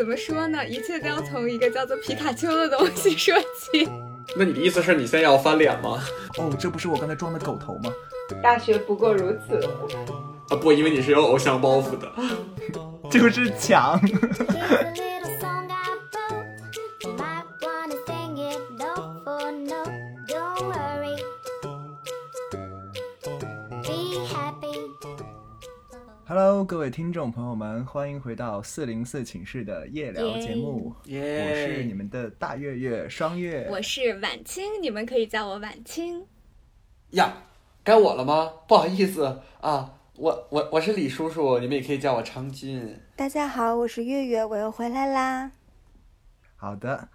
怎么说呢？一切都要从一个叫做皮卡丘的东西说起。那你的意思是你现在要翻脸吗？哦，这不是我刚才装的狗头吗？大学不过如此。啊不，因为你是有偶像包袱的。就是抢。Hello，各位听众朋友们，欢迎回到四零四寝室的夜聊节目。耶我是你们的大月月双月。我是晚清，你们可以叫我晚清。呀，该我了吗？不好意思啊，我我我是李叔叔，你们也可以叫我昌俊。大家好，我是月月，我又回来啦。好的，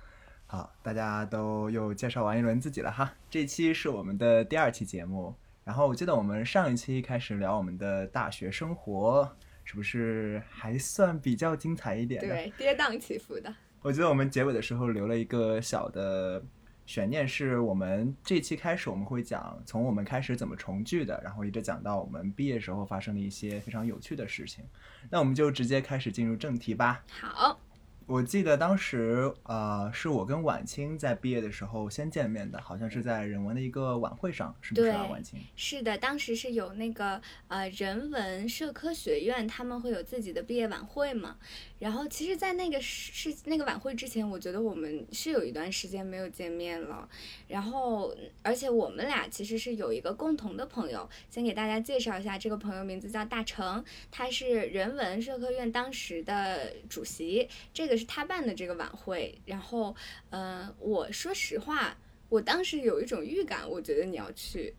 好，大家都又介绍完一轮自己了哈。这期是我们的第二期节目，然后我记得我们上一期开始聊我们的大学生活，是不是还算比较精彩一点？对，跌宕起伏的。我记得我们结尾的时候留了一个小的悬念，是我们这期开始我们会讲从我们开始怎么重聚的，然后一直讲到我们毕业时候发生的一些非常有趣的事情。那我们就直接开始进入正题吧。好，我记得当时呃是我跟晚清在毕业的时候先见面的，好像是在人文的一个晚会上，是不是啊？晚清？是的，当时是有那个呃人文社科学院，他们会有自己的毕业晚会嘛。然后其实，在那个是那个晚会之前，我觉得我们是有一段时间没有见面了。然后，而且我们俩其实是有一个共同的朋友，先给大家介绍一下，这个朋友名字叫大成，他是人文社科院当时的主席，这个是他办的这个晚会。然后，嗯、我说实话，我当时有一种预感，我觉得你要去。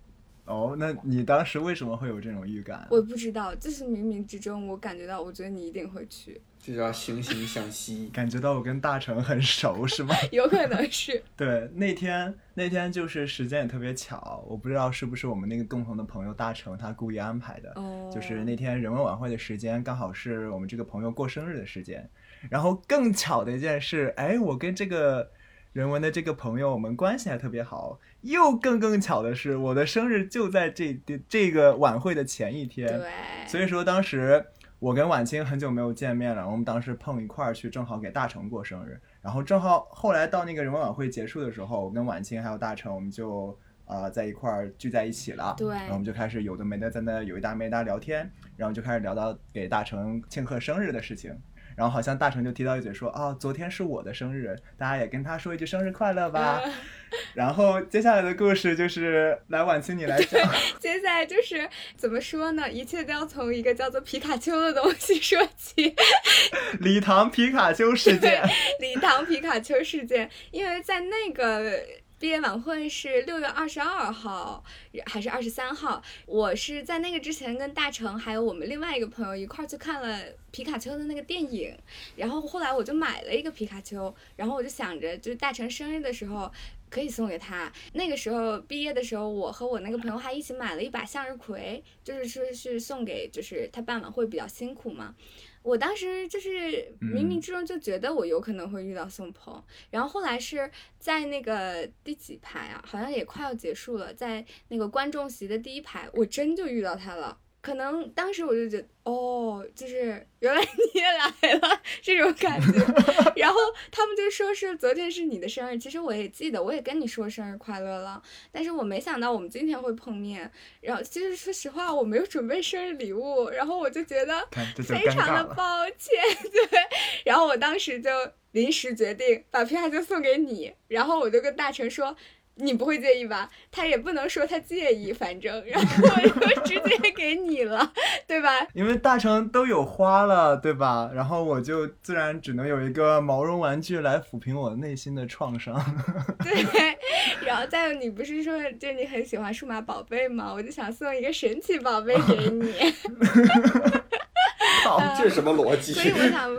哦，那你当时为什么会有这种预感啊？我不知道，就是冥冥之中，我感觉到，我觉得你一定会去，这叫惺惺相惜。感觉到我跟大成很熟是吗？有可能是。对，那天那天就是时间也特别巧，我不知道是不是我们那个共同的朋友大成他故意安排的，哦就是那天人文晚会的时间刚好是我们这个朋友过生日的时间，然后更巧的一件事，哎，我跟这个人文的这个朋友我们关系还特别好，又更更巧的是我的生日就在这这个晚会的前一天，对，所以说当时我跟晚清很久没有见面了，我们当时碰一块儿去，正好给大成过生日，然后正好后来到那个人文晚会结束的时候，我跟晚清还有大成，我们就呃在一块儿聚在一起了，对然后我们就开始有的没的在那有一搭没一搭聊天，然后就开始聊到给大成庆贺生日的事情。然后好像大成就提到一嘴说啊，昨天是我的生日，大家也跟他说一句生日快乐吧。然后接下来的故事就是来晚清你来讲。接下来就是怎么说呢？一切都要从一个叫做皮卡丘的东西说起。礼堂皮卡丘事件。礼堂皮卡丘事件，因为在那个毕业晚会是六月二十二号还是二十三号，我是在那个之前跟大成还有我们另外一个朋友一块儿去看了皮卡丘的那个电影，然后后来我就买了一个皮卡丘，然后我就想着就是大成生日的时候。可以送给他。那个时候毕业的时候，我和我那个朋友还一起买了一把向日葵，就是说是送给，就是他办晚会比较辛苦嘛。我当时就是冥冥之中就觉得我有可能会遇到宋鹏，然后后来是在那个第几排啊，好像也快要结束了，在那个观众席的第一排，我真就遇到他了。可能当时我就觉得，哦，就是原来你也来了这种感觉。然后他们就说是昨天是你的生日，其实我也记得，我也跟你说生日快乐了，但是我没想到我们今天会碰面。然后其实说实话，我没有准备生日礼物，然后我就觉得非常的。抱歉，对。然后我当时就临时决定把皮卡丘送给你，然后我就跟大成说。你不会介意吧？他也不能说他介意，反正，然后我就直接给你了，对吧？因为大成都有花了，对吧？然后我就自然只能有一个毛绒玩具来抚平我内心的创伤。对，然后再有，你不是说就你很喜欢数码宝贝吗？我就想送一个神奇宝贝给你，好，这是什么逻辑？所以我想，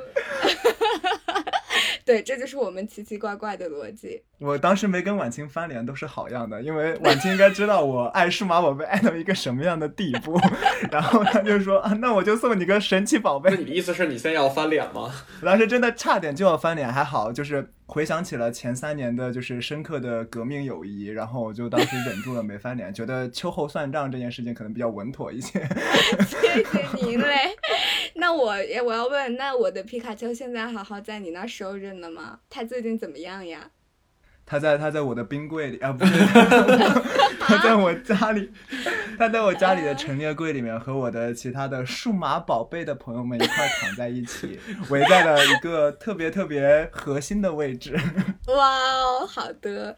对，这就是我们奇奇怪怪的逻辑。我当时没跟婉清翻脸都是好样的，因为婉清应该知道我爱数码宝贝爱到一个什么样的地步，然后他就说啊，那我就送你个神奇宝贝。那你的意思是你现在要翻脸吗？我当时真的差点就要翻脸，还好就是回想起了前三年的就是深刻的革命友谊，然后我就当时忍住了没翻脸，觉得秋后算账这件事情可能比较稳妥一些。谢谢您嘞。那我也我要问，那我的皮卡丘现在好好在你那收着呢吗？它最近怎么样呀？他在他在我的冰柜里 啊，不是，他在我家里，他在我家里的陈列柜里面和我的其他的数码宝贝的朋友们一块躺在一起，围在了一个特别特别核心的位置。哇哦，好的。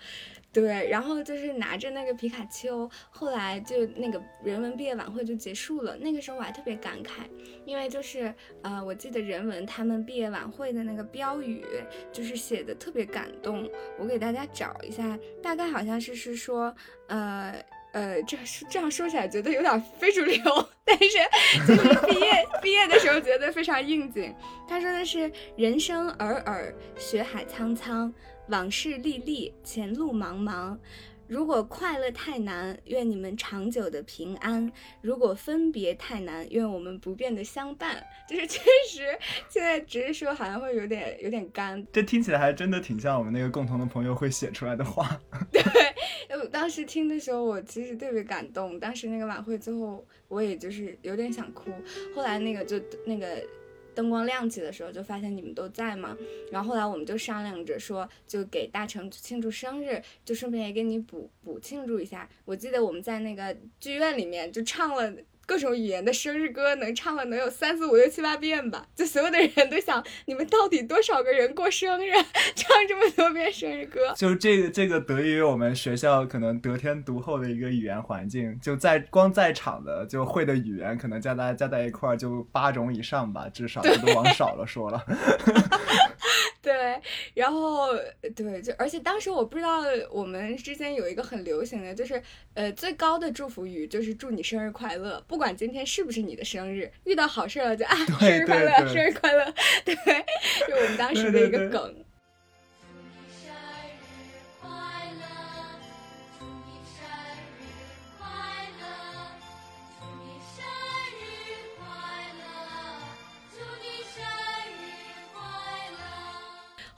对，然后就是拿着那个皮卡丘，后来就那个人文毕业晚会就结束了。那个时候我还特别感慨，因为就是呃，我记得人文他们毕业晚会的那个标语就是写的特别感动。我给大家找一下，大概好像是是说，呃呃，这这样说起来觉得有点非主流，但是 就是毕业毕业的时候觉得非常应景。他说的是“人生尔尔，学海苍苍。”往事历历，前路茫茫。如果快乐太难，愿你们长久的平安；如果分别太难，愿我们不变的相伴。就是确实，现在只是说好像会有点有点干。这听起来还真的挺像我们那个共同的朋友会写出来的话。对，我当时听的时候，我其实特别感动。当时那个晚会最后，我也就是有点想哭。后来那个就那个。灯光亮起的时候，就发现你们都在嘛。然后后来我们就商量着说，就给大成庆祝生日，就顺便也给你补补庆祝一下。我记得我们在那个剧院里面就唱了。各种语言的生日歌能唱了能有三四五六七八遍吧，就所有的人都想你们到底多少个人过生日，唱这么多遍生日歌。就这个这个得益于我们学校可能得天独厚的一个语言环境，就在光在场的就会的语言可能加在加在一块儿就八种以上吧，至少都往少了说了。对，然后对，就而且当时我不知道我们之间有一个很流行的，就是呃最高的祝福语就是祝你生日快乐，不管今天是不是你的生日，遇到好事了就啊生日快乐，生日快乐，对，就我们当时的一个梗。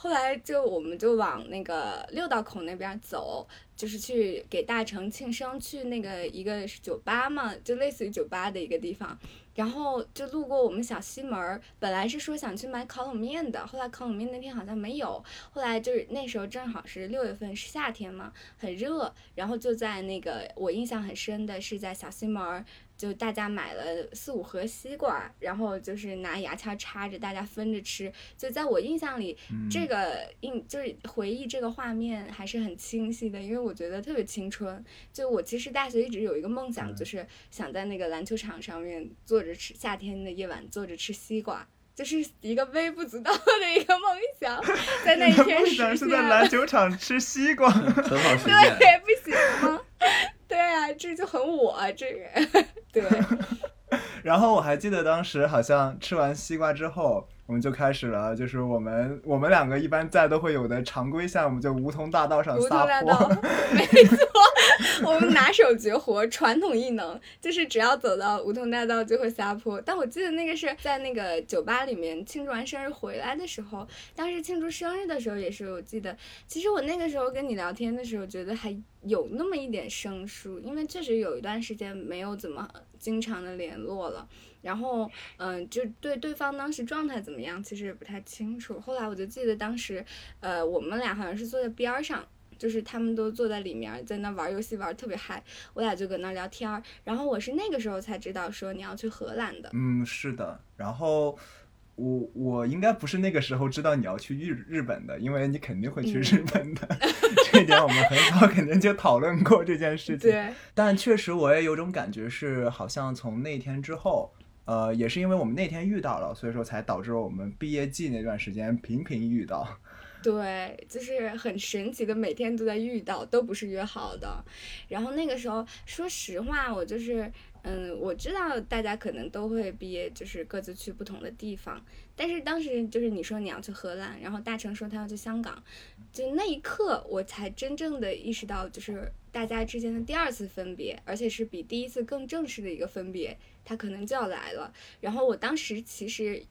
后来就我们就往那个六道口那边走，就是去给大成庆生，去那个一个酒吧嘛，就类似于酒吧的一个地方。然后就路过我们小西门儿，本来是说想去买烤冷面的，后来烤冷面那天好像没有。后来就是那时候正好是六月份，是夏天嘛，很热。然后就在那个我印象很深的是在小西门儿。就大家买了四五盒西瓜，然后就是拿牙签插着，大家分着吃。就在我印象里，这个印就是回忆这个画面还是很清晰的，因为我觉得特别青春。就我其实大学一直有一个梦想，就是想在那个篮球场上面坐着吃，夏天的夜晚坐着吃西瓜，就是一个微不足道的一个梦想，在那一天实现。是在篮球场吃西瓜，很好实 现。对，不行吗？对啊，这就很我这个。对，然后我还记得当时好像吃完西瓜之后，我们就开始了，就是我们我们两个一般在都会有的常规项目，就梧桐大道上撒泼。没错，我们拿手绝活，传统异能，就是只要走到梧桐大道就会撒泼。但我记得那个是在那个酒吧里面庆祝完生日回来的时候，当时庆祝生日的时候也是，我记得，其实我那个时候跟你聊天的时候，觉得还。有那么一点生疏，因为确实有一段时间没有怎么经常的联络了，然后嗯，就对对方当时状态怎么样，其实也不太清楚。后来我就记得当时，呃，我们俩好像是坐在边儿上，就是他们都坐在里面，在那玩游戏玩特别嗨，我俩就搁那聊天儿。然后我是那个时候才知道说你要去荷兰的。嗯，是的，然后。我我应该不是那个时候知道你要去日日本的，因为你肯定会去日本的，这一点我们很早 肯定就讨论过这件事情。对，但确实我也有种感觉是，好像从那天之后，呃，也是因为我们那天遇到了，所以说才导致了我们毕业季那段时间频频遇到。对，就是很神奇的，每天都在遇到，都不是约好的。然后那个时候，说实话，我就是。嗯，我知道大家可能都会毕业，就是各自去不同的地方。但是当时就是你说你要去荷兰，然后大成说他要去香港，就那一刻我才真正的意识到，就是大家之间的第二次分别，而且是比第一次更正式的一个分别，他可能就要来了。然后我当时其实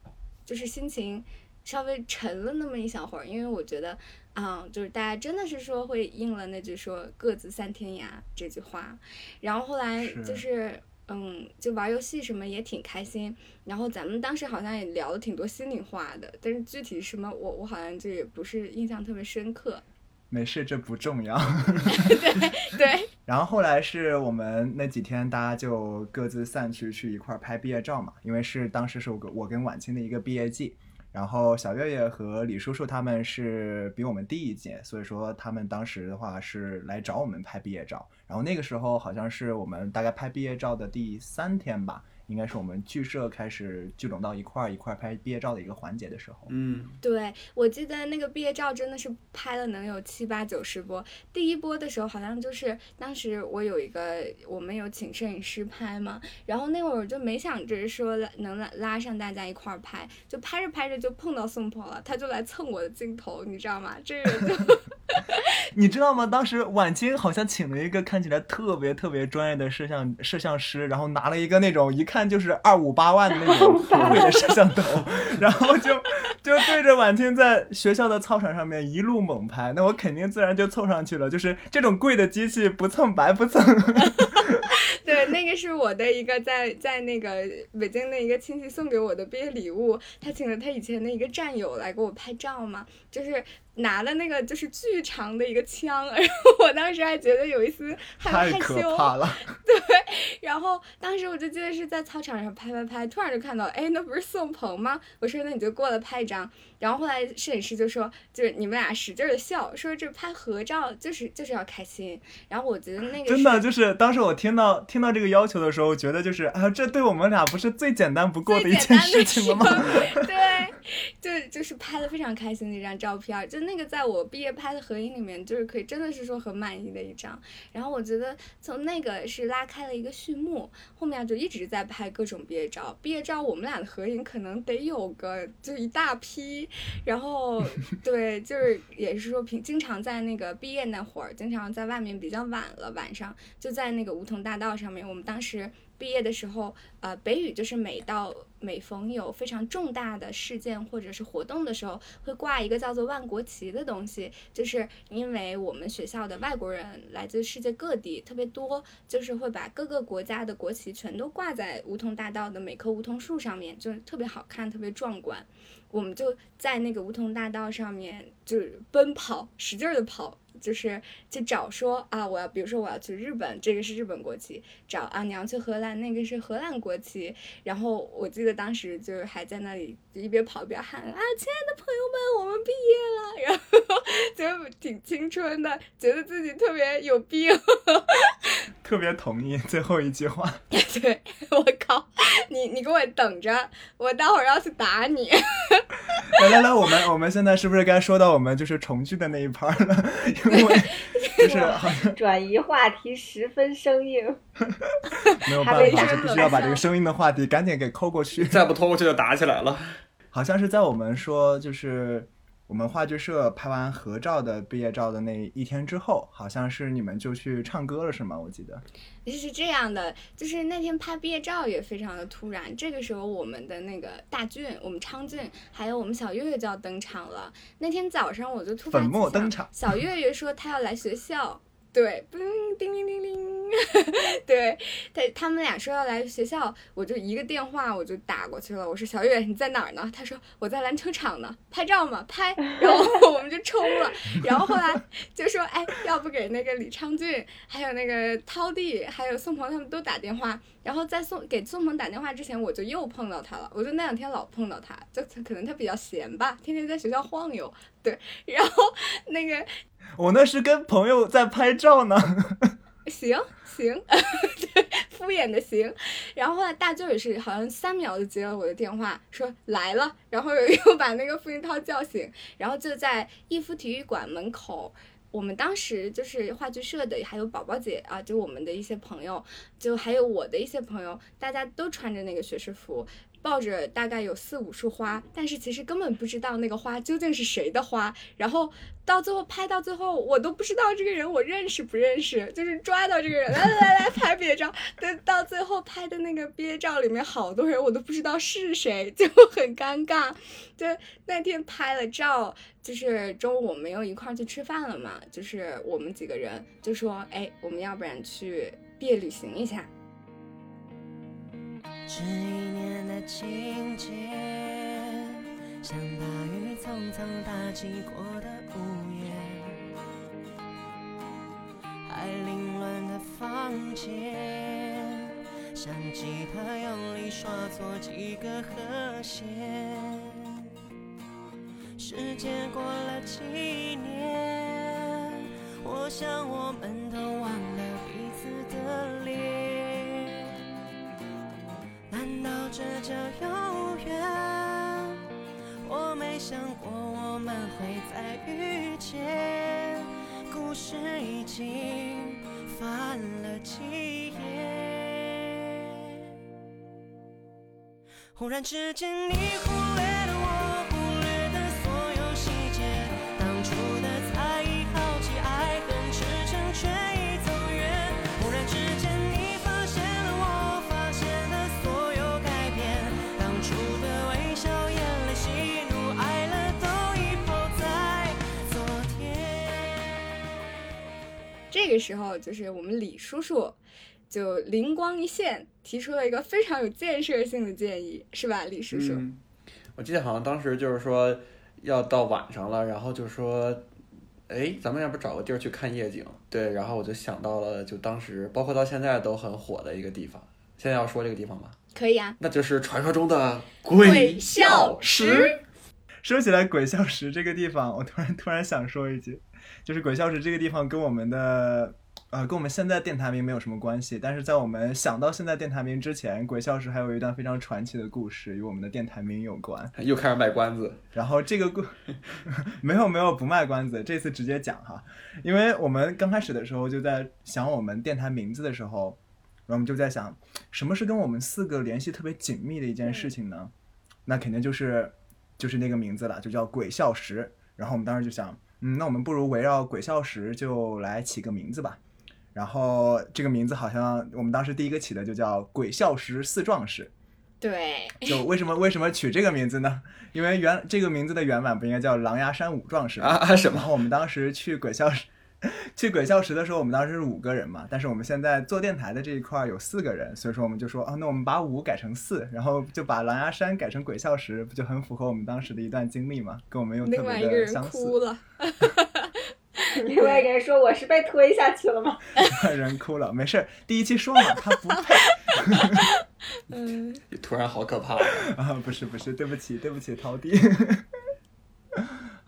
就是心情稍微沉了那么一小会儿，因为我觉得。啊、就是大家真的是说会应了那句说“各自散天涯”这句话，然后后来是就是嗯，就玩游戏什么也挺开心，然后咱们当时好像也聊了挺多心里话的，但是具体什么我我好像就也不是印象特别深刻。没事，这不重要。对对，然后后来是我们那几天，大家就各自散去去一块儿拍毕业照嘛，因为是当时是我跟我跟晚清的一个毕业季，然后小月月和李叔叔他们是比我们低一届，所以说他们当时的话是来找我们拍毕业照，然后那个时候好像是我们大概拍毕业照的第三天吧，应该是我们剧社开始聚拢到一块儿一块儿拍毕业照的一个环节的时候。嗯，对，我记得那个毕业照真的是拍了能有七八九十波。第一波的时候好像就是当时我有一个，我们有请摄影师拍嘛，然后那会儿就没想着说能拉拉上大家一块儿拍，就拍着拍着就碰到宋鹏了，他就来蹭我的镜头，你知道吗？这个人就 你知道吗？当时婉清好像请了一个看起来特别特别专业的摄像摄像师，然后拿了一个那种一看就是二五八万的那种贵的摄像头，然后就就对着婉清在学校的操场上面一路猛拍。那我肯定自然就凑上去了，就是这种贵的机器不蹭白不蹭。对，那个是我的一个在在那个北京的一个亲戚送给我的毕业礼物，他请了他以前的一个战友来给我拍照嘛，就是拿了那个就是巨长的一个枪，然后我当时还觉得有一丝害太可害羞，怕了！然后当时我就记得是在操场上拍拍拍，突然就看到，哎，那不是宋鹏吗？我说那你就过来拍一张。然后后来摄影师就说，就是你们俩使劲的笑，说这拍合照就是就是要开心。然后我觉得那个真的就是当时我听到听到这个要求的时候，觉得就是啊，这对我们俩不是最简单不过的一件事情了吗？对，就就是拍的非常开心的一张照片儿，就那个在我毕业拍的合影里面，就是可以真的是说很满意的一张。然后我觉得从那个是拉开了一个序幕，后面就一直在拍各种毕业照。毕业照我们俩的合影可能得有个就一大批，然后 对，就是也是说平经常在那个毕业那会儿，经常在外面比较晚了，晚上就在那个梧桐大道上面，我们当时。毕业的时候，呃，北语就是每到每逢有非常重大的事件或者是活动的时候，会挂一个叫做万国旗的东西，就是因为我们学校的外国人来自世界各地特别多，就是会把各个国家的国旗全都挂在梧桐大道的每棵梧桐树上面，就特别好看，特别壮观。我们就在那个梧桐大道上面就是奔跑，使劲儿的跑，就是去找说啊，我要比如说我要去日本，这个是日本国旗；找啊你要去荷兰，那个是荷兰国旗。然后我记得当时就是还在那里一边跑一边喊啊，亲爱的朋友们，我们毕业了，然后就挺青春的，觉得自己特别有病。特别同意最后一句话。对我靠，你你给我等着，我待会儿要去打你。来来来，我们我们现在是不是该说到我们就是重聚的那一盘儿了？因为 就是好像 转移话题十分生硬。没有办法，上就必须要把这个生硬的话题赶紧给抠过去。再不拖过去就打起来了。好像是在我们说就是我们话剧社拍完合照的毕业照的那一天之后，好像是你们就去唱歌了，是吗？我记得。是这样的，就是那天拍毕业照也非常的突然。这个时候，我们的那个大俊、我们昌俊，还有我们小月月就要登场了。那天早上我就突发粉墨奇想登场小月月说她要来学校，对，叮叮铃叮铃，对，他他们俩说要来学校，我就一个电话我就打过去了。我说小月你在哪儿呢？他说我在篮球场呢，拍照嘛，拍。然后我们就冲了。然后后来就说，哎，要不给那个李昌俊，还有那个涛弟，还有宋鹏他们都打电话。然后在宋给宋鹏打电话之前，我就又碰到他了。我就那两天老碰到他，就可能他比较闲吧，天天在学校晃悠。对，然后那个我那是跟朋友在拍照呢。行 行，对，敷衍的行。然后后来大舅也是好像三秒就接了我的电话，说来了，然后又把那个付英涛叫醒，然后就在逸夫体育馆门口。我们当时就是话剧社的，还有宝宝姐啊，就我们的一些朋友，就还有我的一些朋友，大家都穿着那个学士服，抱着大概有四五束花，但是其实根本不知道那个花究竟是谁的花。然后到最后拍到最后，我都不知道这个人我认识不认识，就是抓到这个人，来来来来拍毕业照。但到最后拍的那个毕业照里面，好多人我都不知道是谁，就很尴尬。就那天拍了照，就是中午我们又一块儿去吃饭了嘛，就是我们几个人就说，哎，我们要不然去毕业旅行一下。这一年的情节，像大雨匆匆打击过的屋檐，还凌乱的房间，像吉他用力刷错几个和弦。时间过了几年，我想我们都忘了彼此的脸。难道这叫有缘？我没想过我们会再遇见，故事已经翻了几页。忽然之间，你忽这个时候，就是我们李叔叔就灵光一现，提出了一个非常有建设性的建议，是吧，李叔叔？嗯，我记得好像当时就是说要到晚上了，然后就说，哎，咱们要不找个地儿去看夜景？对，然后我就想到了，就当时包括到现在都很火的一个地方。现在要说这个地方吗？可以啊。那就是传说中的鬼笑石。说起来鬼笑石这个地方，我突然突然想说一句，就是鬼笑石这个地方跟我们的呃跟我们现在电台名没有什么关系，但是在我们想到现在电台名之前，鬼笑石还有一段非常传奇的故事与我们的电台名有关。又开始卖关子，然后这个故 没有没有不卖关子，这次直接讲哈，因为我们刚开始的时候就在想我们电台名字的时候，然后我们就在想，什么是跟我们四个联系特别紧密的一件事情呢？那肯定就是就是那个名字了，就叫鬼笑石。然后我们当时就想，嗯，那我们不如围绕鬼笑石就来起个名字吧。然后这个名字好像我们当时第一个起的就叫鬼笑石四壮士。对，就为什么为什么取这个名字呢？因为原这个名字的原版不应该叫狼牙山五壮士吗啊啊什么然后我们当时去鬼笑石，去鬼笑石的时候，我们当时是五个人嘛，但是我们现在做电台的这一块儿有四个人，所以说我们就说啊，那我们把五改成四，然后就把狼牙山改成鬼笑石，不就很符合我们当时的一段经历吗？跟我们又特另外一个人别的相似。哭了。另外一个人说我是被推下去了吗？人哭了，没事儿，第一期说嘛，他不配嗯，突然好可怕。啊，不是不是，对不起对不起，陶弟。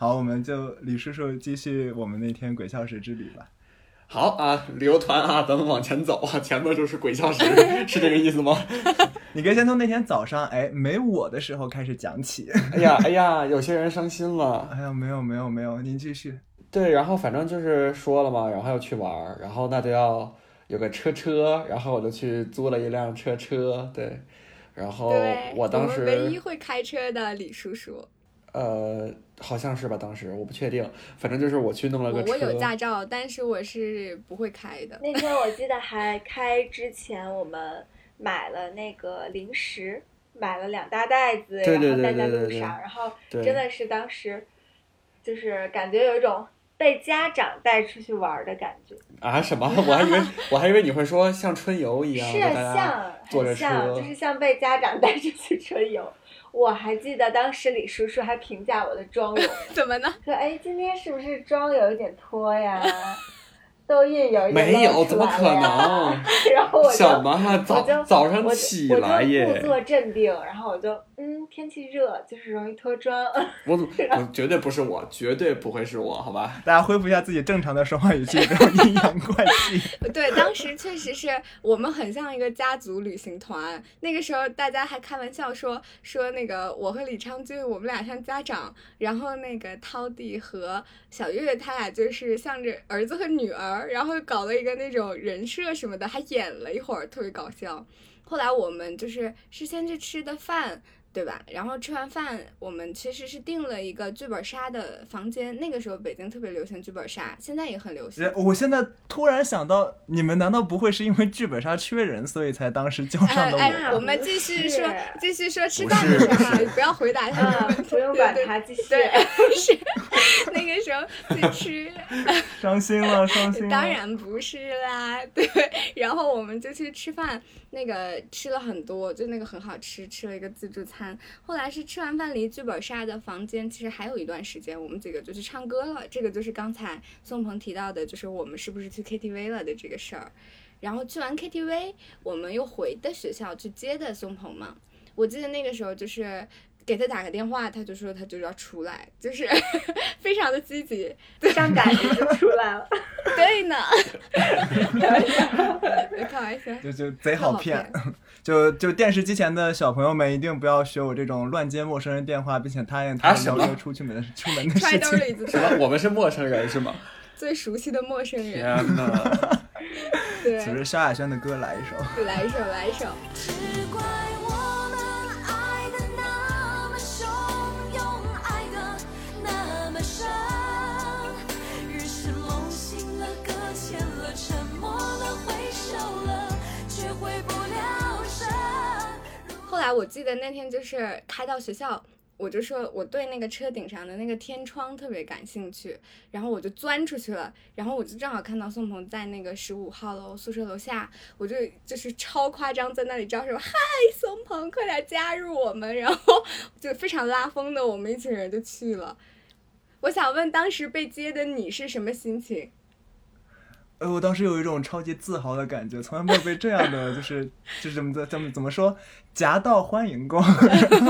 好，我们就李叔叔继续我们那天鬼笑石之旅吧。好啊，旅游团啊，咱们往前走啊，前面就是鬼笑石，是这个意思吗？你可以先从那天早上，哎，没我的时候开始讲起。哎呀哎呀，有些人伤心了。哎呀，没有没有没有，您继续。对，然后反正就是说了嘛，然后要去玩儿，然后那就要有个车车，然后我就去租了一辆车车，对，然后，我当时们唯一会开车的李叔叔，呃好像是吧，当时我不确定，反正就是我去弄了个车，我我有驾照，但是我是不会开的。那天我记得还开之前，我们买了那个零食，买了两大袋子，然后带在路上，然后真的是当时就是感觉有一种被家长带出去玩的感觉，啊什么？我还以为我还以为你会说像春游一样，是就大家像坐着很像，车就是像被家长带出去春游。我还记得当时李叔叔还评价我的妆容，怎么呢？说：“哎，今天是不是妆有一点脱呀？痘印有一点没有，露出怎么可来了呀能？然后我就什么早就早上我就起我就来耶故！作镇定，然后我就嗯，天气热就是容易脱妆。我我绝对不是我，绝对不会是我，好吧？大家恢复一下自己正常的说话语气，不要阴阳怪气。对，当时确实是我们很像一个家族旅行团。那个时候大家还开玩笑说说那个我和李昌俊我们俩像家长，然后那个涛弟和小月月他俩就是像着儿子和女儿，然后搞了一个那种人设什么的，还演了一会儿，特别搞笑。后来我们就是是先去吃的饭，对吧？然后吃完饭，我们其实是订了一个剧本杀的房间。那个时候北京特别流行剧本杀，现在也很流行。我现在突然想到，你们难道不会是因为剧本杀缺人，所以才当时叫上的我？哎，我我们继续说，继续说吃不饭的是事儿，不要回答他的问嗯，题。不用管他，继续。对，是那个时候去吃，伤心了，伤心了。当然不是啦，对。然后我们就去吃饭，那个吃了很多，就那个很好吃，吃了一个自助餐。后来是吃完饭离剧本杀的房间其实还有一段时间，我们几个就去唱歌了。这个就是刚才宋鹏提到的，就是我们是不是去 KTV 了的这个事儿。然后去完 KTV，我们又回的学校去接的宋鹏嘛。我记得那个时候就是给他打个电话，他就说他就要出来，就是 非常的积极。上赶着就出来了。对呢，开玩笑。就就贼好好骗，就就电视机前的小朋友们一定不要学我这种乱接陌生人电话，并且答应他啊什么邀约出去门出门的事情。什么？我们是陌生人是吗？最熟悉的陌生人，天哪！对，其实萧亚轩的歌来一首。来一首，来一首。我记得那天就是开到学校，我就说我对那个车顶上的那个天窗特别感兴趣，然后我就钻出去了，然后我就正好看到宋鹏在那个十五号楼宿舍楼下，我就就是超夸张在那里招手，嗨，宋鹏，快点加入我们，然后 就非常拉风的，我们一群人就去了。我想问，当时被接的你是什么心情？呃，我当时有一种超级自豪的感觉，从来没有被这样的就是就是怎么怎么怎么说夹道欢迎过，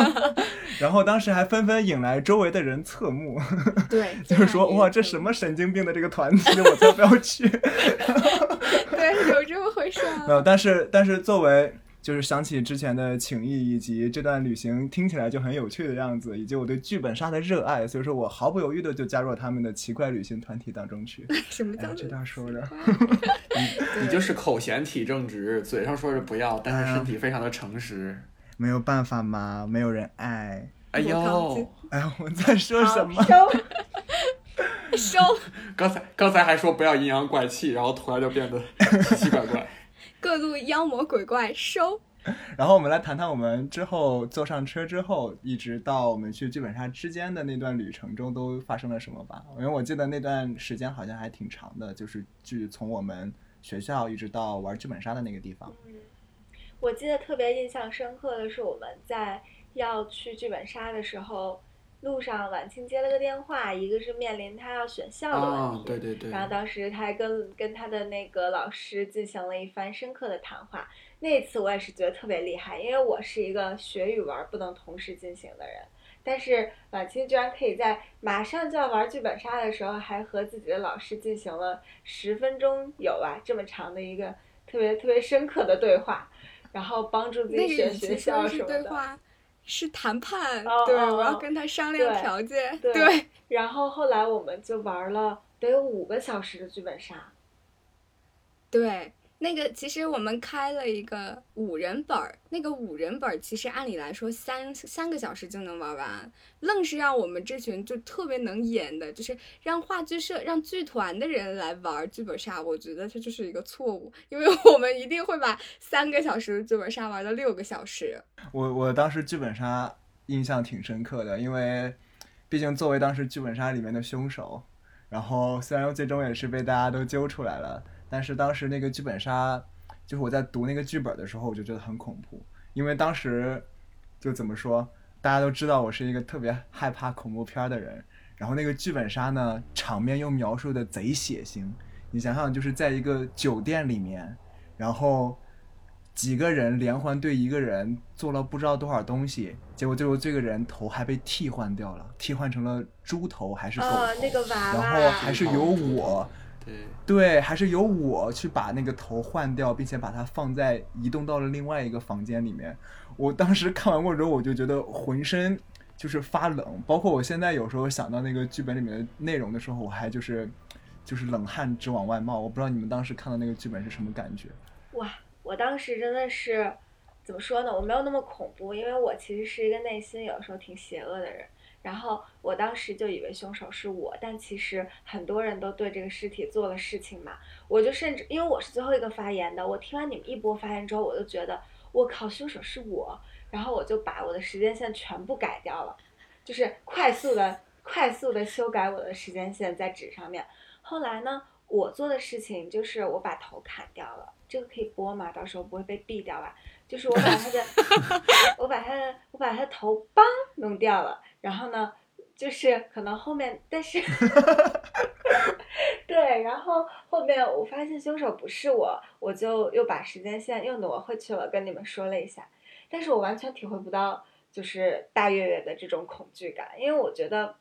然后当时还纷纷引来周围的人侧目，对，就是说哇这什么神经病的这个团体，我才不要去。对，有这么回事啊？没有，但是但是作为就是想起之前的情谊以及这段旅行听起来就很有趣的样子，以及我对剧本杀的热爱，所以说我毫不犹豫的就加入了他们的奇怪旅行团体当中去。什么叫哎，这段说的，你你就是口嫌体正直，嘴上说着不要，但是身体非常的诚实。没有办法嘛，没有人爱。哎呦，哎呦，我在说什么？收收。刚才刚才还说不要阴阳怪气，然后突然就变得奇奇怪怪。各路妖魔鬼怪收。然后我们来谈谈我们之后坐上车之后，一直到我们去剧本杀之间的那段旅程中都发生了什么吧。因为我记得那段时间好像还挺长的，就是去从我们学校一直到玩剧本杀的那个地方。我记得特别印象深刻的是，我们在要去剧本杀的时候，路上晚清接了个电话，一个是面临他要选校的问啊题，，对对对，然后当时他还跟跟他的那个老师进行了一番深刻的谈话。那一次我也是觉得特别厉害，因为我是一个学与玩不能同时进行的人，但是晚清居然可以在马上就要玩剧本杀的时候，还和自己的老师进行了十分钟有吧这么长的一个特别特别深刻的对话，然后帮助自己选学校什么的。是谈判。哦对，我要跟他商量条件。对对，然后后来我们就玩了得有五个小时的剧本杀。对，那个其实我们开了一个五人本儿，那个五人本儿其实按理来说三三个小时就能玩完，愣是让我们这群就特别能演的，就是让话剧社、让剧团的人来玩剧本杀，我觉得这就是一个错误，因为 我们一定会把三个小时的剧本杀玩到六个小时。我我当时剧本杀印象挺深刻的，因为毕竟作为当时剧本杀里面的凶手，然后虽然最终也是被大家都揪出来了，但是当时那个剧本杀，就是我在读那个剧本的时候，我就觉得很恐怖，因为当时就怎么说，大家都知道我是一个特别害怕恐怖片儿的人，然后那个剧本杀呢，场面又描述的贼血腥，你想想就是在一个酒店里面，然后。几个人连环对一个人做了不知道多少东西，结果最后这个人头还被替换掉了，替换成了猪头还是狗头，呃，那个娃然后，还是由我。对，对，还是由我去把那个头换掉，并且把它放在移动到了另外一个房间里面。我当时看完过之后，我就觉得浑身就是发冷，包括我现在有时候想到那个剧本里面的内容的时候，我还就是 就是冷汗直往外冒。我不知道你们当时看到那个剧本是什么感觉？哇，我当时真的是怎么说呢？我没有那么恐怖，因为我其实是一个内心有时候挺邪恶的人。然后我当时就以为凶手是我，但其实很多人都对这个尸体做了事情嘛。我就甚至因为我是最后一个发言的，我听完你们一波发言之后，我就觉得我靠，凶手是我。然后我就把我的时间线全部改掉了，就是快速的、快速的修改我的时间线在纸上面。后来呢，我做的事情就是我把头砍掉了，这个可以播吗？到时候不会被毙掉吧？就是我把他的，我把他的，我把他的头梆弄掉了，然后呢，就是可能后面，但是，对，然后后面我发现凶手不是我，我就又把时间线又挪回去了，跟你们说了一下，但是我完全体会不到就是大月月的这种恐惧感，因为我觉得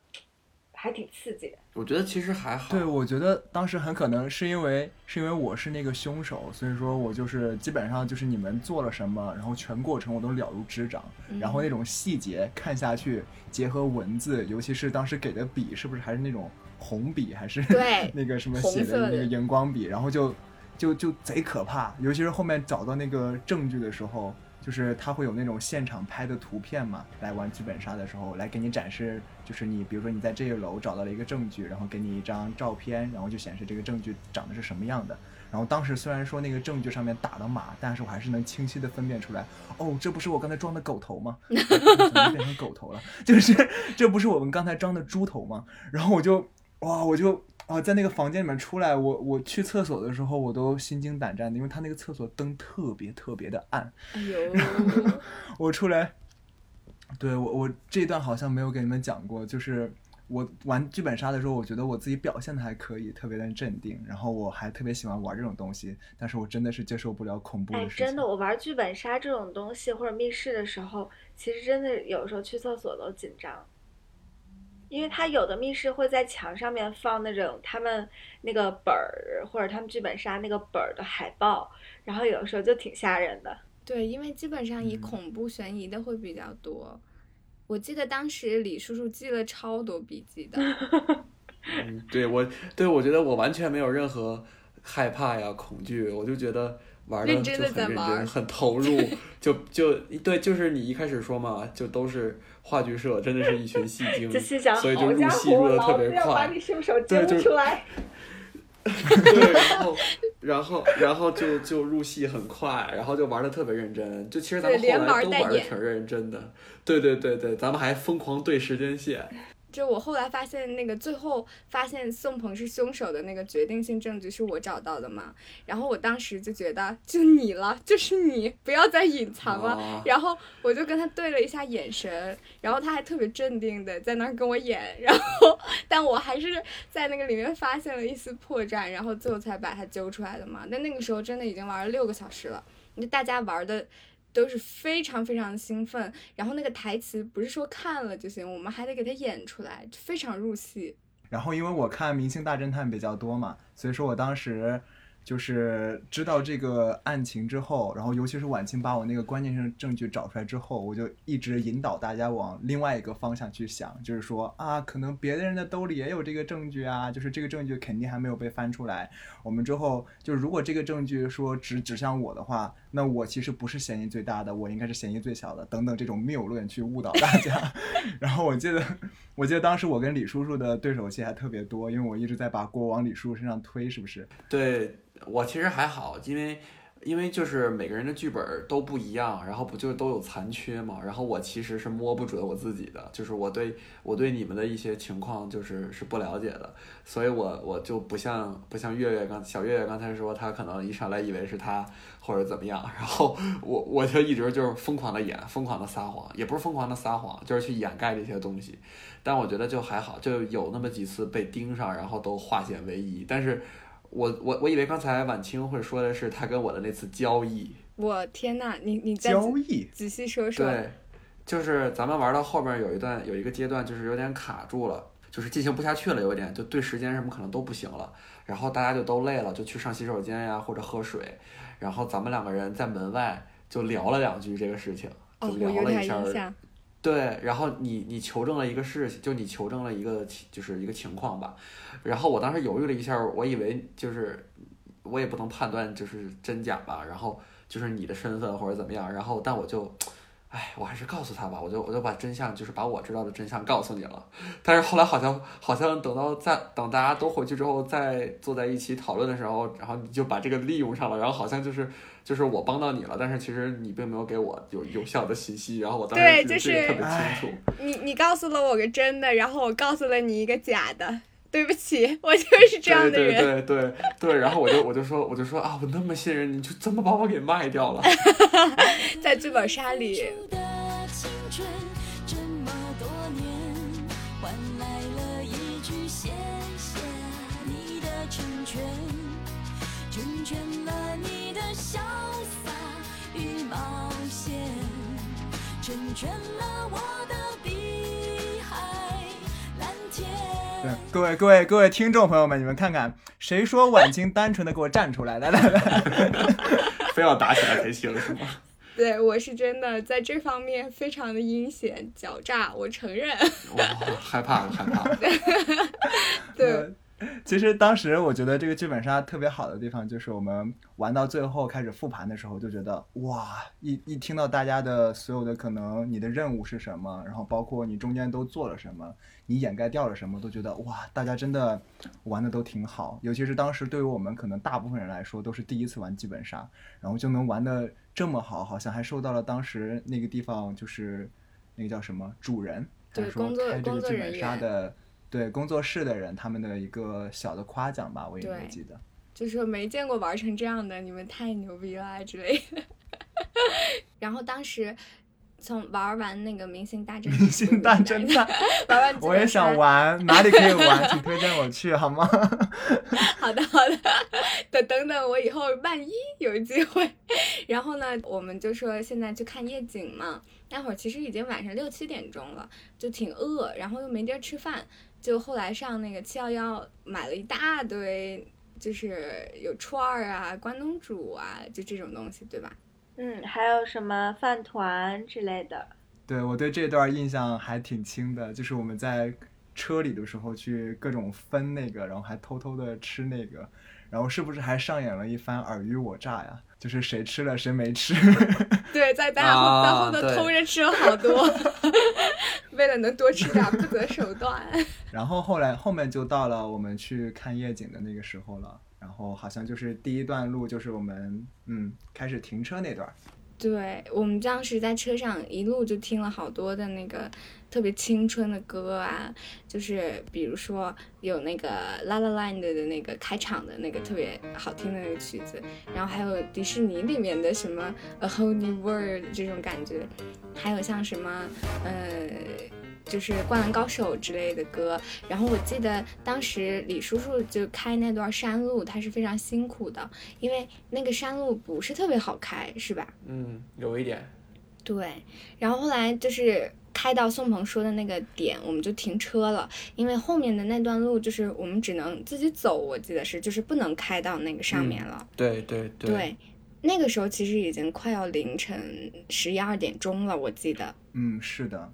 还挺刺激的。我觉得其实还好。对，我觉得当时很可能是因为是因为我是那个凶手，所以说我就是基本上就是你们做了什么，然后全过程我都了如指掌，然后那种细节看下去，结合文字，尤其是当时给的笔是不是还是那种红笔，还是对 那个什么写的那个荧光笔，然后就就就贼可怕，尤其是后面找到那个证据的时候。就是他会有那种现场拍的图片嘛，来玩剧本杀的时候，来给你展示，就是你比如说你在这一楼找到了一个证据，然后给你一张照片，然后就显示这个证据长得是什么样的。然后当时虽然说那个证据上面打了码，但是我还是能清晰的分辨出来，哦，这不是我刚才装的狗头吗？怎么变成狗头了？就是这不是我们刚才装的猪头吗？然后我就哇，我就啊，在那个房间里面出来，我我去厕所的时候，我都心惊胆战的，因为他那个厕所灯特别特别的暗。哎呦，我出来，对我我这段好像没有给你们讲过，就是我玩剧本杀的时候，我觉得我自己表现的还可以，特别的镇定，然后我还特别喜欢玩这种东西，但是我真的是接受不了恐怖哎的，事情。真的，我玩剧本杀这种东西或者密室的时候，其实真的有时候去厕所都紧张，因为他有的密室会在墙上面放那种他们那个本儿或者他们剧本杀那个本儿的海报，然后有的时候就挺吓人的。对，因为基本上以嗯恐怖悬疑的会比较多。我记得当时李叔叔记了超多笔记的，嗯，对我，对我觉得我完全没有任何害怕呀、恐惧，我就觉得玩的真就很认真、很投入，就就对，就是你一开始说嘛，就都是话剧社，真的是一群戏精，所以就入戏入的特别快你，凶手揪对就是出来。对，然后然后然后就就入戏很快，然后就玩的特别认真，就其实咱们后来都玩的挺认真的，对对对对，咱们还疯狂对时间线，就我后来发现那个最后发现宋鹏是凶手的那个决定性证据是我找到的嘛，然后我当时就觉得就你了，就是你，不要再隐藏了。哦然后我就跟他对了一下眼神，然后他还特别镇定的在那儿跟我演，然后但我还是在那个里面发现了一丝破绽，然后最后才把他揪出来的嘛。但那个时候真的已经玩了六个小时了，那大家玩的都是非常非常兴奋，然后那个台词不是说看了就行，我们还得给他演出来，非常入戏。然后因为我看《明星大侦探》比较多嘛，所以说我当时就是知道这个案情之后，然后尤其是晚清把我那个关键性证据找出来之后，我就一直引导大家往另外一个方向去想，就是说啊，可能别的人的兜里也有这个证据啊，就是这个证据肯定还没有被翻出来。我们之后就如果这个证据说指指向我的话，那我其实不是嫌疑最大的，我应该是嫌疑最小的，等等这种谬论去误导大家。然后我记得，我记得当时我跟李叔叔的对手戏还特别多，因为我一直在把锅往李叔叔身上推，是不是？对我其实还好，因为因为就是每个人的剧本都不一样，然后不就都有残缺嘛。然后我其实是摸不准我自己的，就是我对我对你们的一些情况就是是不了解的，所以我我就不像不像月月刚小月月刚才说，他可能一上来以为是他或者怎么样，然后我我就一直就是疯狂的演，疯狂的撒谎，也不是疯狂的撒谎，就是去掩盖这些东西。但我觉得就还好，就有那么几次被盯上，然后都化险为夷，但是。我我我以为刚才晚清会说的是他跟我的那次交易，我天呐，你你再交易，仔细说说。对，就是咱们玩到后边有一段有一个阶段就是有点卡住了，就是进行不下去了，有点就对时间什么可能都不行了，然后大家就都累了，就去上洗手间呀或者喝水，然后咱们两个人在门外就聊了两句这个事情，哦，就聊了一下。对，然后你你求证了一个事情，就你求证了一个就是一个情况吧。然后我当时犹豫了一下，我以为就是我也不能判断就是真假吧，然后就是你的身份或者怎么样，然后但我就，哎，我还是告诉他吧，我就我就把真相就是把我知道的真相告诉你了。但是后来好像好像等到在等大家都回去之后，再坐在一起讨论的时候，然后你就把这个利用上了，然后好像就是。就是我帮到你了，但是其实你并没有给我有有效的信息，然后我当时对就是特别清楚。你你告诉了我个真的，然后我告诉了你一个假的。对不起，我就是这样的对人。对对对对，然后我就我就说我就说啊，我那么信任你，就这么把我给卖掉了。在剧本杀里，的青春这么多年，换来了一句谢谢你的成全，成全了你的潇洒与冒险，成全了我的对，各位各位各位听众朋友们，你们看看，谁说婉清单纯的给我站出来？来来来，非要打起来才行是吗？对我是真的在这方面非常的阴险狡诈，我承认。我，害怕害怕。对，其实当时我觉得这个剧本杀特别好的地方，就是我们玩到最后开始复盘的时候，就觉得哇，一一听到大家的所有的可能，你的任务是什么，然后包括你中间都做了什么，你掩盖掉了什么，都觉得哇，大家真的玩的都挺好。尤其是当时对于我们可能大部分人来说都是第一次玩剧本杀，然后就能玩的这么好，好像还受到了当时那个地方就是那个叫什么主人，对他说开这个剧本人杀的。对工作室的人，他们的一个小的夸奖吧，我也没记得。就是没见过玩成这样的，你们太牛逼了啊之类的。然后当时从玩完那个明星大侦明星大侦探，玩完我也想玩，哪里可以玩？请推荐我去好吗？好的，好的，等等等，我以后万一有机会，然后呢，我们就说现在去看夜景嘛。那会儿其实已经晚上六七点钟了，就挺饿，然后又没地儿吃饭，就后来上那个七幺幺买了一大堆，就是有串儿啊、关东煮啊，就这种东西，对吧？嗯，还有什么饭团之类的。对我对这段印象还挺清的，就是我们在车里的时候去各种分那个，然后还偷偷的吃那个，然后是不是还上演了一番尔虞我诈呀？就是谁吃了谁没吃。对，在大家后、啊在后头偷着吃了好多，为了能多吃点，不择手段。然后后来后面就到了我们去看夜景的那个时候了，然后好像就是第一段路就是我们嗯开始停车那段儿，对我们当时在车上一路就听了好多的那个特别青春的歌啊，就是比如说有那个 La La Land 的那个开场的那个特别好听的那个曲子，然后还有迪士尼里面的什么 A Whole New World 这种感觉，还有像什么呃。就是《灌篮高手》之类的歌，然后我记得当时李叔叔就开那段山路，他是非常辛苦的，因为那个山路不是特别好开，是吧？嗯，有一点。对，然后后来就是开到宋鹏说的那个点，我们就停车了，因为后面的那段路就是我们只能自己走，我记得是，就是不能开到那个上面了。对对对。对，那个时候其实已经快要凌晨十一二点钟了，我记得。嗯是的，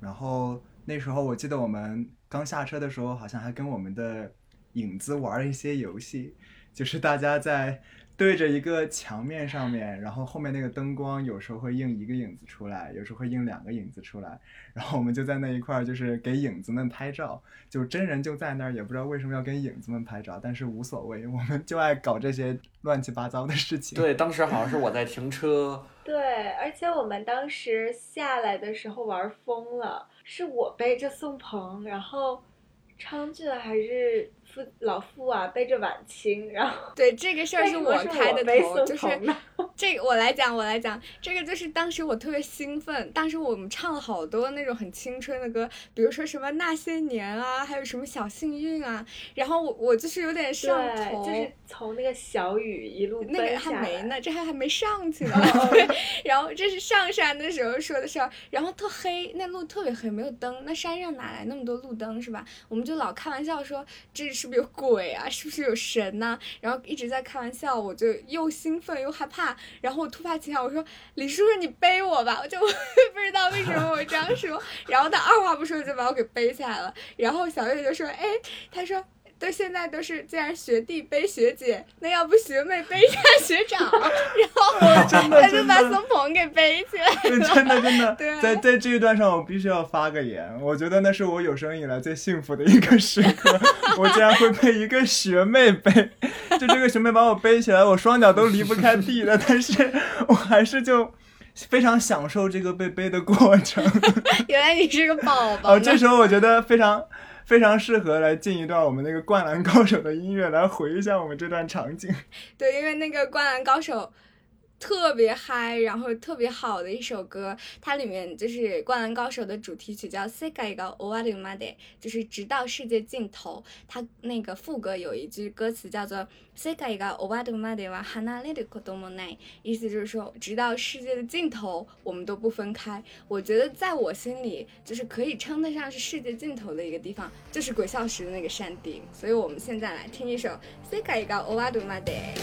然后那时候我记得我们刚下车的时候，好像还跟我们的影子玩了一些游戏，就是大家在对着一个墙面上面，然后后面那个灯光有时候会映一个影子出来，有时候会映两个影子出来，然后我们就在那一块儿就是给影子们拍照，就真人就在那儿，也不知道为什么要跟影子们拍照，但是无所谓，我们就爱搞这些乱七八糟的事情。对，当时好像是我在停车，对，而且我们当时下来的时候玩疯了，是我背着宋鹏，然后昌俊还是傅老傅啊背着晚清，然后对，这个事儿是为什么是开的头，就是 这个我来讲，我来讲，这个就是当时我特别兴奋，当时我们唱了好多那种很青春的歌，比如说什么那些年啊，还有什么小幸运啊，然后我我就是有点上头，对，就是从那个小雨一路那个。还没呢，这还还没上去呢。然后这是上山的时候说的事儿，然后特黑，那路特别黑，没有灯，那山上哪来那么多路灯是吧？我们就老开玩笑说这是不是有鬼啊？是不是有神呐、然后一直在开玩笑，我就又兴奋又害怕，然后我突发奇想，我说李叔叔你背我吧，我就 不知道为什么我这样说，然后他二话不说就把我给背下来了，然后小月就说，哎，他说。都现在都是，既然学弟背学姐，那要不学妹背一下 学长，然后真的他就把孙鹏给背起来。对，真的真的对，在在这一段上，我必须要发个言，我觉得那是我有生以来最幸福的一个时刻，我竟然会被一个学妹背，就这个学妹把我背起来，我双脚都离不开地了，但是我还是就非常享受这个被背的过程。原来你是个宝宝哦，这时候我觉得非常非常适合来进一段我们那个《灌篮高手》的音乐，来回忆一下我们这段场景。对，因为那个《灌篮高手》特别嗨，然后特别好的一首歌，它里面就是《灌篮高手》的主题曲叫《世界が終わるまで》，就是直到世界尽头。它那个副歌有一句歌词叫做“世界が終わるまでは離れることもない”，意思就是说，直到世界的尽头，我们都不分开。我觉得在我心里，就是可以称得上是世界尽头的一个地方，就是鬼笑石的那个山顶。所以我们现在来听一首《世界が終わるまで》。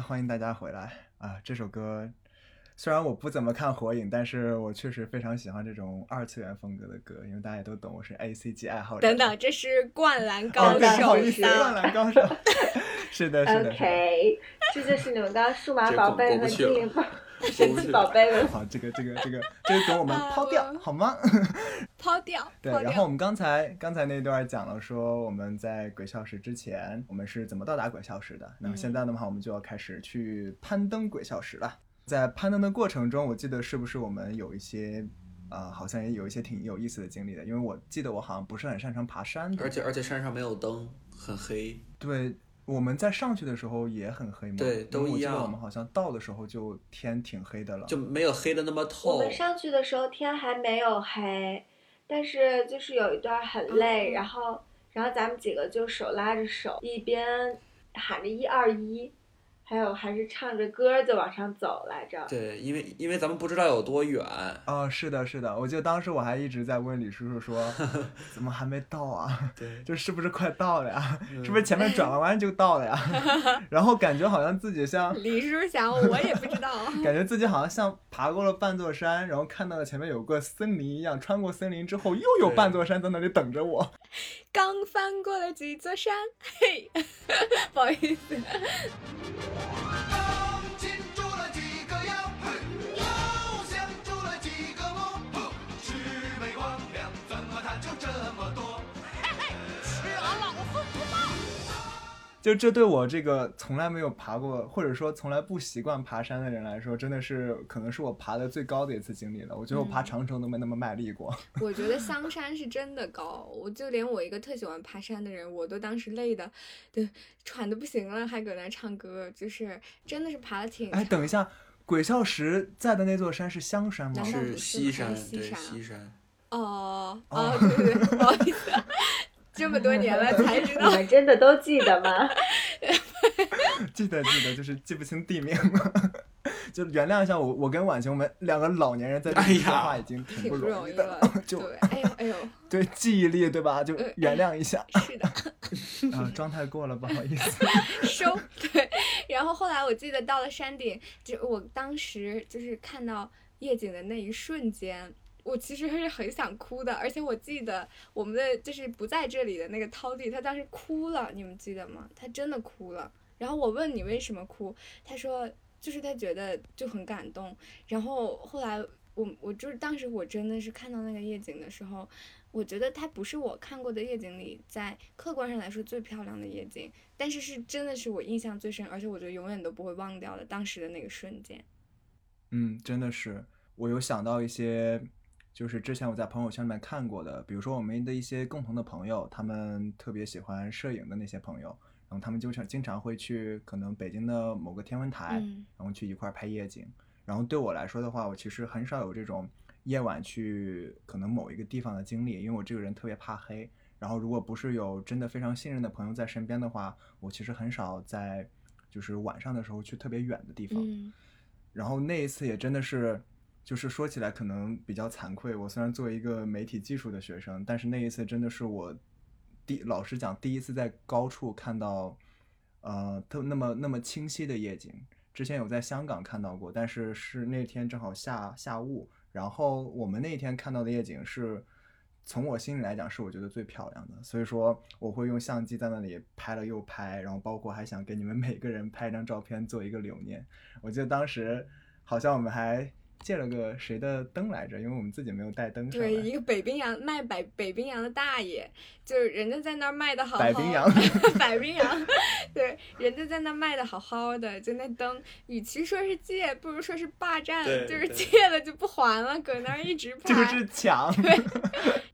欢迎大家回来啊！这首歌虽然我不怎么看火影，但是我确实非常喜欢这种二次元风格的歌，因为大家也都懂，我是 A C G 爱好者。等等，这是《灌篮哦高对不好手意思，灌》。篮高手。是的，是的，OK，这就是你们刚刚数码宝贝和过不去了精灵宝、过神 奇宝贝了。好，这个这个这个这个给我们抛掉啊好吗？抛掉，对，然后我们刚才刚才那段讲了说我们在鬼笑石之前我们是怎么到达鬼笑石的，那么现在的话我们就要开始去攀登鬼笑石了。在攀登的过程中，我记得是不是我们有一些啊、好像也有一些挺有意思的经历的，因为我记得我好像不是很擅长爬山的，而且而且山上没有灯，很黑。对。我们在上去的时候也很黑吗？对都因为我记得一样我们好像到的时候就天挺黑的了。就没有黑的那么透我。们上去的时候天还没有黑，但是就是有一段很累，嗯然后然后咱们几个就手拉着手，一边喊着一二一，还有还是唱着歌就往上走来着。对，因为因为咱们不知道有多远，啊、是的，是的，我记得当时我还一直在问李叔叔说，怎么还没到啊？对，就是不是快到了呀？嗯是不是前面转了弯就到了呀？然后感觉好像自己像，李叔叔想，我也不知道。感觉自己好像像爬过了半座山，然后看到了前面有个森林一样，穿过森林之后又有半座山在那里等着我。刚翻过了几座山，嘿，不好意思。就这对我这个从来没有爬过，或者说从来不习惯爬山的人来说，真的是可能是我爬的最高的一次经历了。我觉得我爬嗯长城都没那么卖力过。我觉得香山是真的高，我就连我一个特喜欢爬山的人，我都当时累的，对，喘的不行了，还搁那唱歌，就是真的是爬的挺哎，等一下，鬼笑石在的那座山是香山吗是西山，西对山西山。哦哦哦，对对对，不好意思，这么多年了 才知道你道。们真的都记得吗？记得记得，就是记不清地名了。就原谅一下我，我跟婉晴，我们两个老年人在这里说话已经挺挺不不容容易的了，，就对，哎呦哎呦，对记忆力对吧？就呃原谅一下是的，啊，妆太过了，不好意思。收对。然后后来我记得到了山顶，就我当时就是看到夜景的那一瞬间，我其实是很想哭的，而且我记得我们的就是不在这里的那个涛弟，他当时哭了，你们记得吗？他真的哭了。然后我问你为什么哭，他说就是他觉得就很感动。然后后来我我就是当时我真的是看到那个夜景的时候，我觉得它不是我看过的夜景里在客观上来说最漂亮的夜景，但是是真的是我印象最深，而且我觉得永远都不会忘掉的当时的那个瞬间。嗯，真的是，我有想到一些，就是之前我在朋友圈里面看过的，比如说我们的一些共同的朋友，他们特别喜欢摄影的那些朋友，然后他们就常经常会去可能北京的某个天文台，嗯然后去一块儿拍夜景。然后对我来说的话，我其实很少有这种夜晚去可能某一个地方的经历，因为我这个人特别怕黑。然后如果不是有真的非常信任的朋友在身边的话，我其实很少在就是晚上的时候去特别远的地方。嗯然后那一次也真的是，就是说起来可能比较惭愧。我虽然作为一个媒体技术的学生，但是那一次真的是我第老实讲第一次在高处看到，呃，特那么那么清晰的夜景。之前有在香港看到过，但是是那天正好下下雾，然后我们那天看到的夜景是。从我心里来讲，是我觉得最漂亮的，所以说我会用相机在那里拍了又拍，然后包括还想给你们每个人拍一张照片做一个留念。我记得当时好像我们还借了个谁的灯来着，因为我们自己没有带灯上对，一个北冰洋卖北北冰洋的大爷，就是人家在那儿卖的好好，北冰洋 北冰洋，对，人家在那儿卖的好好的，就那灯，与其说是借，不如说是霸占，就是借了就不还了，搁那儿一直 拍。就是抢，对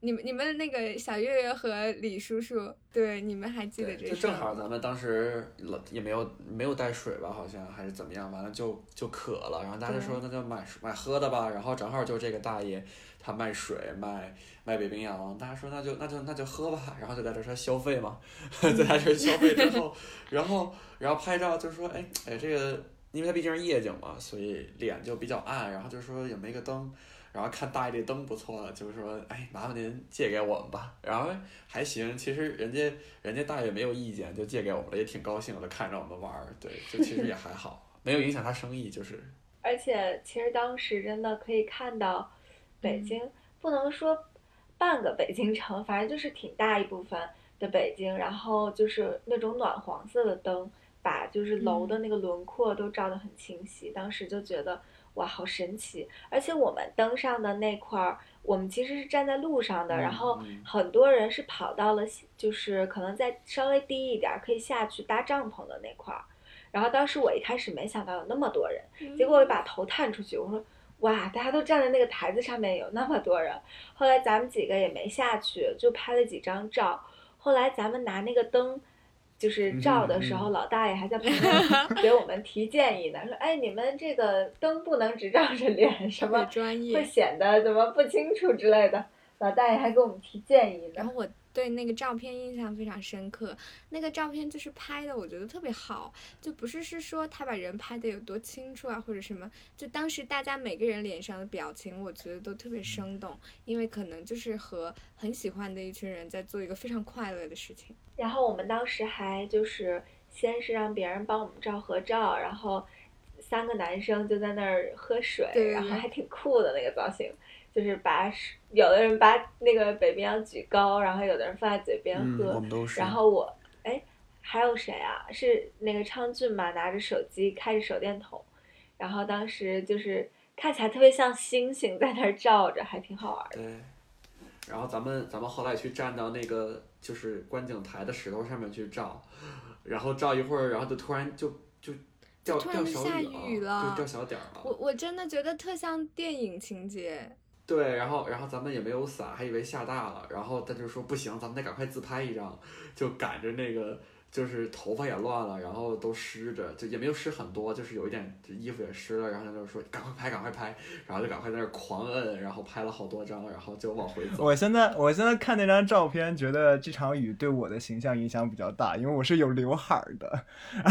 你们你们那个小月月和李叔叔，对，你们还记得对，这就正好咱们当时了也没有没有带水吧，好像还是怎么样，完了就就渴了，然后大家说那就买买喝的吧，然后正好就这个大爷他卖水卖卖北冰洋，大家说那就那就那就喝吧，然后就在这说消费嘛，在他这儿消费之后，然后然后拍照就说哎哎这个，因为他毕竟是夜景嘛，所以脸就比较暗，然后就说也没个灯。然后看大爷这灯不错，就是说，哎，麻烦您借给我们吧。然后还行，其实人家人家大爷没有意见，就借给我们了，也挺高兴的，看着我们玩儿。对，就其实也还好，没有影响他生意，就是而且其实当时真的可以看到，北嗯京、不能说半个北京城，反正就是挺大一部分的北京，然后就是那种暖黄色的灯，把就是楼嗯的那个轮廓都照得很清晰。当时就觉得哇，好神奇！而且我们登上的那块儿，我们其实是站在路上的，嗯然后嗯很多人是跑到了，就是可能在稍微低一点儿可以下去搭帐篷的那块儿。然后当时我一开始没想到有那么多人，结果我把头探出去，我说哇，大家都站在那个台子上面，有那么多人。后来咱们几个也没下去，就拍了几张照。后来咱们拿那个灯。就是照的时候，老大爷还在旁 边给我们提建议呢，说：“哎，你们这个灯不能只照着脸，什么专业会。显得怎么不清楚之类的。”老大爷还给我们提建议呢。然后我对那个照片印象非常深刻，那个照片就是拍的，我觉得特别好，就不是是说他把人拍的有多清楚啊，或者什么，就当时大家每个人脸上的表情，我觉得都特别生动，因为可能就是和很喜欢的一群人在做一个非常快乐的事情。然后我们当时还就是先是让别人帮我们照合照，然后三个男生就在那儿喝水，然后还挺酷的那个造型，就是把水有的人把那个北冰洋举高，然后有的人放在嘴边嗯，喝，我们都是。然后我哎还有谁啊？是那个昌俊嘛，拿着手机开着手电筒，然后当时就是看起来特别像星星在那儿照着，还挺好玩的。对，然后咱们咱们后来去站到那个就是观景台的石头上面去照，然后照一会儿，然后就突然就就掉突然下掉小雨雨了就掉小点儿了。我我真的觉得特像电影情节。对，然后然后咱们也没有伞，还以为下大了，然后他就说不行，咱们得赶快自拍一张，就赶着那个就是头发也乱了，然后都湿着，就也没有湿很多，就是有一点就衣服也湿了，然后他就说赶快拍，赶快拍，然后就赶快在那儿狂摁，然后拍了好多张，然后就往回走。我现在我现在看那张照片，觉得这场雨对我的形象影响比较大，因为我是有刘海儿的，啊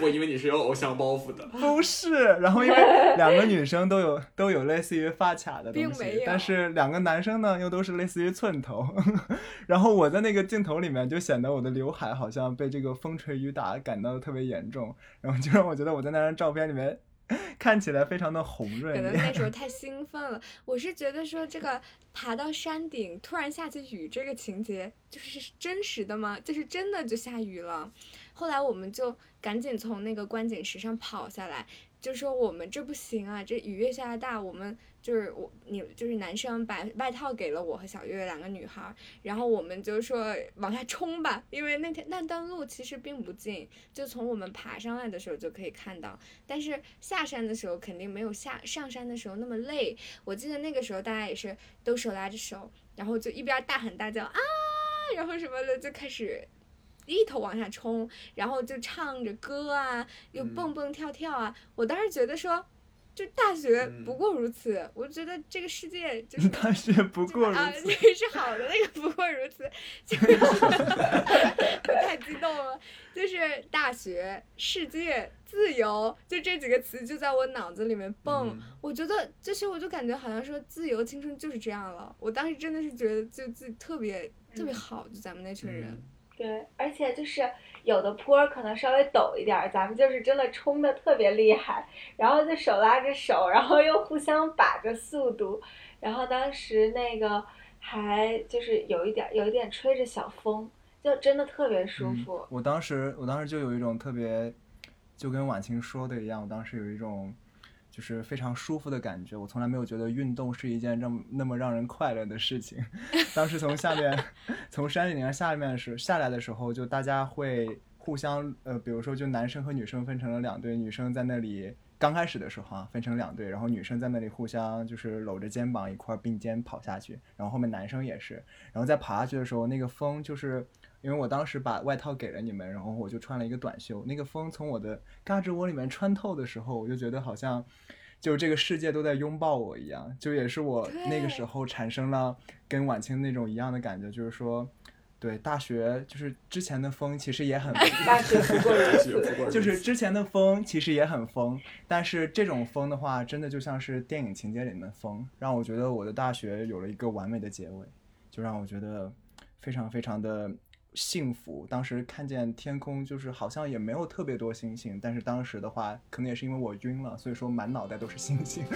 不，因为你是有偶像包袱的。不是。然后因为 两个女生都有都有类似于发卡的东并没有，西但是两个男生呢又都是类似于寸头。然后我在那个镜头里面就显得我的刘海好像被这个风吹雨打感到特别严重，然后就让我觉得我在那张照片里面 看起来非常的红润可。能那时候太兴奋了。我是觉得说这个爬到山顶突然下起雨这个情节，就是真实的吗？就是真的就下雨了。后来我们就赶紧从那个观景石上跑下来，就说我们这不行啊，这雨越下越大，我们就是我你就是男生把外套给了我和小月两个女孩儿，然后我们就说往下冲吧，因为那天那段路其实并不近，就从我们爬上来的时候就可以看到，但是下山的时候肯定没有下上山的时候那么累。我记得那个时候大家也是都手拉着手，然后就一边大喊大叫啊，然后什么的就开始。一头往下冲，然后就唱着歌啊，又嗯蹦蹦跳跳啊。我当时觉得说，就大学嗯不过如此。我觉得这个世界就是大学不过如啊，此那。个是好的，那个不过如此，就是 我太激动了。就是大学、世界、自由，就这几个词就在我脑子里面蹦。嗯我觉得，就是我就感觉好像说自由青春就是这样了。我当时真的是觉得就自己特别特别好，就咱们那群人。嗯对，而且就是有的坡儿可能稍微陡一点儿，咱们就是真的冲的特别厉害，然后就手拉着手，然后又互相把着速度，然后当时那个还就是有一点有一点吹着小风，就真的特别舒服。嗯我当时我当时就有一种特别，就跟婉晴说的一样，我当时有一种就是非常舒服的感觉。我从来没有觉得运动是一件这么那么让人快乐的事情。当时从下面 从山顶上下面的时下来的时候，就大家会互相呃，比如说就男生和女生分成了两队，女生在那里。刚开始的时候啊，分成两队，然后女生在那里互相就是搂着肩膀一块并肩跑下去，然后后面男生也是，然后在爬下去的时候，那个风就是因为我当时把外套给了你们，然后我就穿了一个短袖，那个风从我的胳肢窝里面穿透的时候，我就觉得好像就这个世界都在拥抱我一样，就也是我那个时候产生了跟晚清那种一样的感觉，就是说，对大学就是之前的风其实也很 大学不过如此。不过就是之前的风其实也很疯，但是这种风的话，真的就像是电影情节里面的风，让我觉得我的大学有了一个完美的结尾，就让我觉得非常非常的幸福。当时看见天空，就是好像也没有特别多星星，但是当时的话，可能也是因为我晕了，所以说满脑袋都是星星。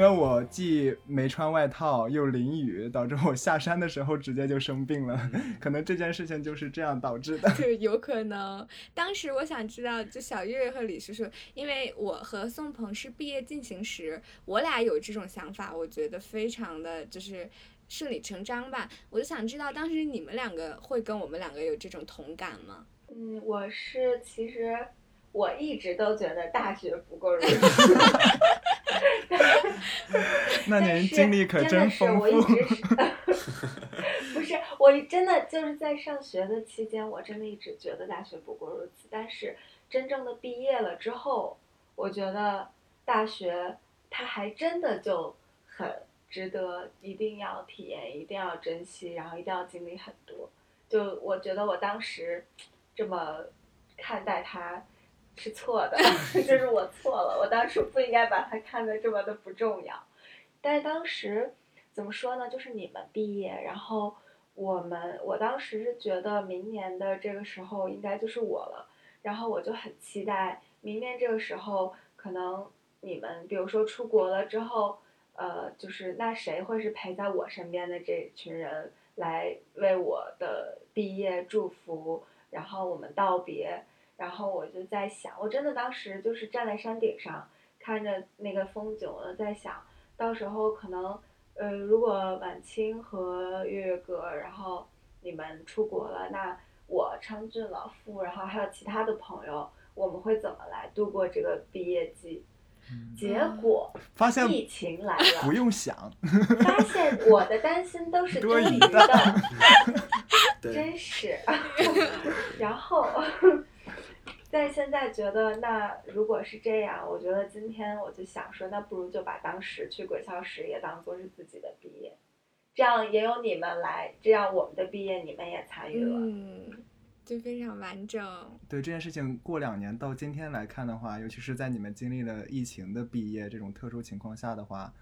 因为我既没穿外套又淋雨，导致我下山的时候直接就生病了。可能这件事情就是这样导致的。就有可能。当时我想知道，就小月月和李叔叔，因为我和宋鹏是毕业进行时，我俩有这种想法，我觉得非常的就是顺理成章吧。我就想知道，当时你们两个会跟我们两个有这种同感吗？嗯，我是其实我一直都觉得大学不过如此。那您经历可真丰我一富。直 是 不是，我真的就是在上学的期间，我真的一直觉得大学不过如此。但是真正的毕业了之后，我觉得大学它还真的就很值得，一定要体验，一定要珍惜，然后一定要经历很多。就我觉得我当时这么看待它是错的，就是我错了，我当时不应该把它看得这么的不重要。但是当时怎么说呢？就是你们毕业，然后我们，我当时是觉得明年的这个时候应该就是我了，然后我就很期待明年这个时候，可能你们比如说出国了之后，呃，就是那谁会是陪在我身边的这群人来为我的毕业祝福，然后我们道别，然后我就在想，我真的当时就是站在山顶上看着那个风景，我在想。到时候可能，呃，如果晚清和月月哥，然后你们出国了，那我昌俊老傅，然后还有其他的朋友，我们会怎么来度过这个毕业季？结果发现疫情来不了，用想，发现我的担心都是多余的 真是。然后在现在觉得，那如果是这样，我觉得今天我就想说，那不如就把当时去鬼校时也当做是自己的毕业，这样也有你们来，这样我们的毕业你们也参与了。嗯，就非常完整。对这件事情过两年到今天来看的话，尤其是在你们经历了疫情的毕业这种特殊情况下的话，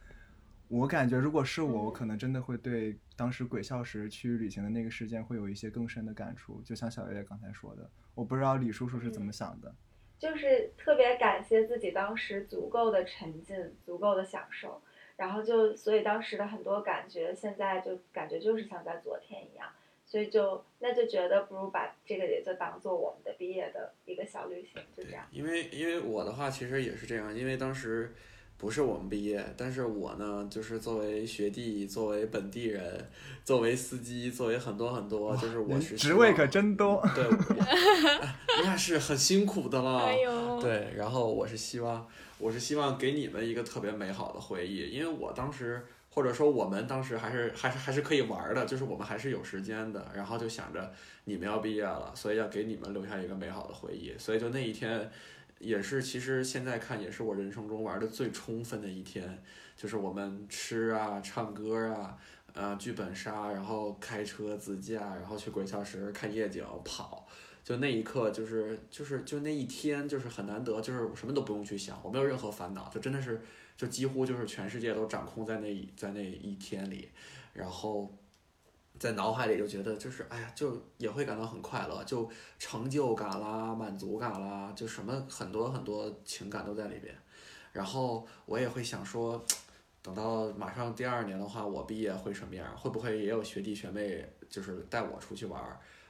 我感觉如果是我，我可能真的会对当时鬼校时去旅行的那个事件会有一些更深的感触。就像小月月刚才说的，我不知道李叔叔是怎么想的。就是特别感谢自己当时足够的沉浸，足够的享受，然后就所以当时的很多感觉，现在就感觉就是像在昨天一样，所以就那就觉得不如把这个也就当做我们的毕业的一个小旅行，就这样。因为因为我的话其实也是这样，因为当时不是我们毕业，但是我呢，就是作为学弟，作为本地人，作为司机，作为很多很多，就是我职位可真多。对，那是很辛苦的了。哎呦，对，然后我是希望，我是希望给你们一个特别美好的回忆，因为我当时或者说我们当时还是还是还是可以玩儿的，就是我们还是有时间的，然后就想着你们要毕业了，所以要给你们留下一个美好的回忆，所以就那一天。也是，其实现在看也是我人生中玩的最充分的一天，就是我们吃啊、唱歌啊、呃剧本杀，然后开车自驾，然后去鬼笑石看夜景、跑，就那一刻就是就是就那一天就是很难得，就是什么都不用去想，我没有任何烦恼，就真的是就几乎就是全世界都掌控在那在那一天里，然后。在脑海里就觉得就是哎呀，就也会感到很快乐，就成就感啦、满足感啦，就什么很多很多情感都在里边。然后我也会想说，等到马上第二年的话，我毕业会什么样？会不会也有学弟学妹就是带我出去玩？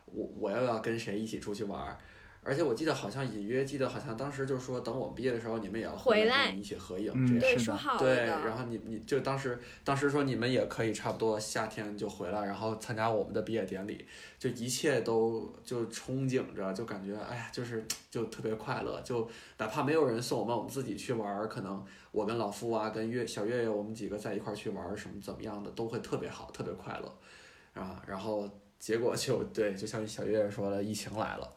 我我又要跟谁一起出去玩？而且我记得好像隐约记得好像当时就是说，等我们毕业的时候，你们也要回来跟我们一起合影，嗯这样。对，说好了对，然后你你就当时当时说你们也可以差不多夏天就回来，然后参加我们的毕业典礼，就一切都就憧憬着，就感觉哎呀，就是就特别快乐，就哪怕没有人送我们，我们自己去玩儿，可能我跟老夫啊，跟月小月月，我们几个在一块儿去玩儿，什么怎么样的都会特别好，特别快乐，啊，然后结果就对，就像小月月说的，疫情来了。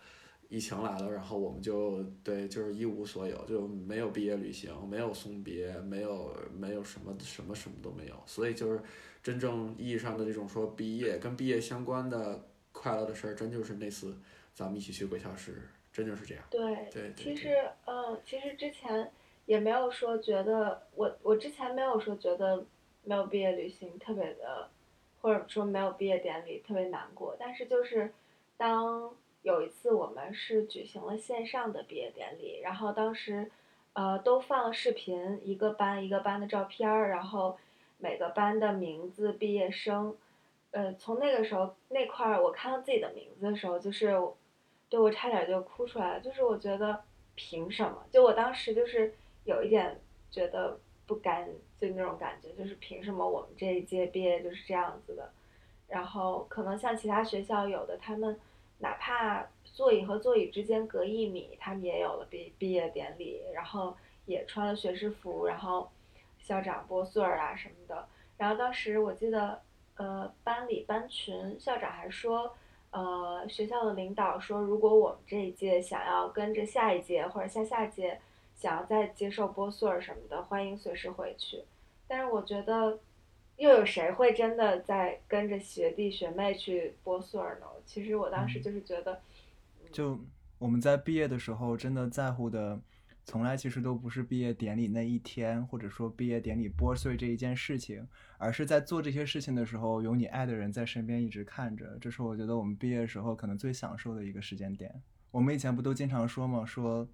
疫情来了，然后我们就对，就是一无所有，就没有毕业旅行，没有送别，没有没有什么什么什么都没有，所以就是真正意义上的这种说毕业跟毕业相关的快乐的事儿，真就是那次咱们一起去鬼校时，真就是这样。对，对对对其实，嗯，其实之前也没有说觉得我，我之前没有说觉得没有毕业旅行特别的，或者说没有毕业典礼特别难过，但是就是当有一次我们是举行了线上的毕业典礼，然后当时，呃，都放了视频，一个班一个班的照片儿，然后每个班的名字、毕业生，呃，从那个时候那块儿我看到自己的名字的时候，就是对我差点就哭出来了，就是我觉得凭什么？就我当时就是有一点觉得不甘，就那种感觉，就是凭什么我们这一届毕业就是这样子的？然后可能像其他学校有的，他们哪怕座椅和座椅之间隔一米，他们也有了毕毕业典礼，然后也穿了学士服，然后校长拨穗儿啊什么的。然后当时我记得呃班里班群，校长还说，呃学校的领导说，如果我们这一届想要跟着下一届或者下下届想要再接受拨穗儿什么的，欢迎随时回去。但是我觉得，又有谁会真的在跟着学弟学妹去拨穗儿呢？其实我当时嗯就是觉得，就我们在毕业的时候，真的在乎的，从来其实都不是毕业典礼那一天，或者说毕业典礼拨碎这一件事情，而是在做这些事情的时候，有你爱的人在身边一直看着。这是我觉得我们毕业时候可能最享受的一个时间点。我们以前不都经常说吗？说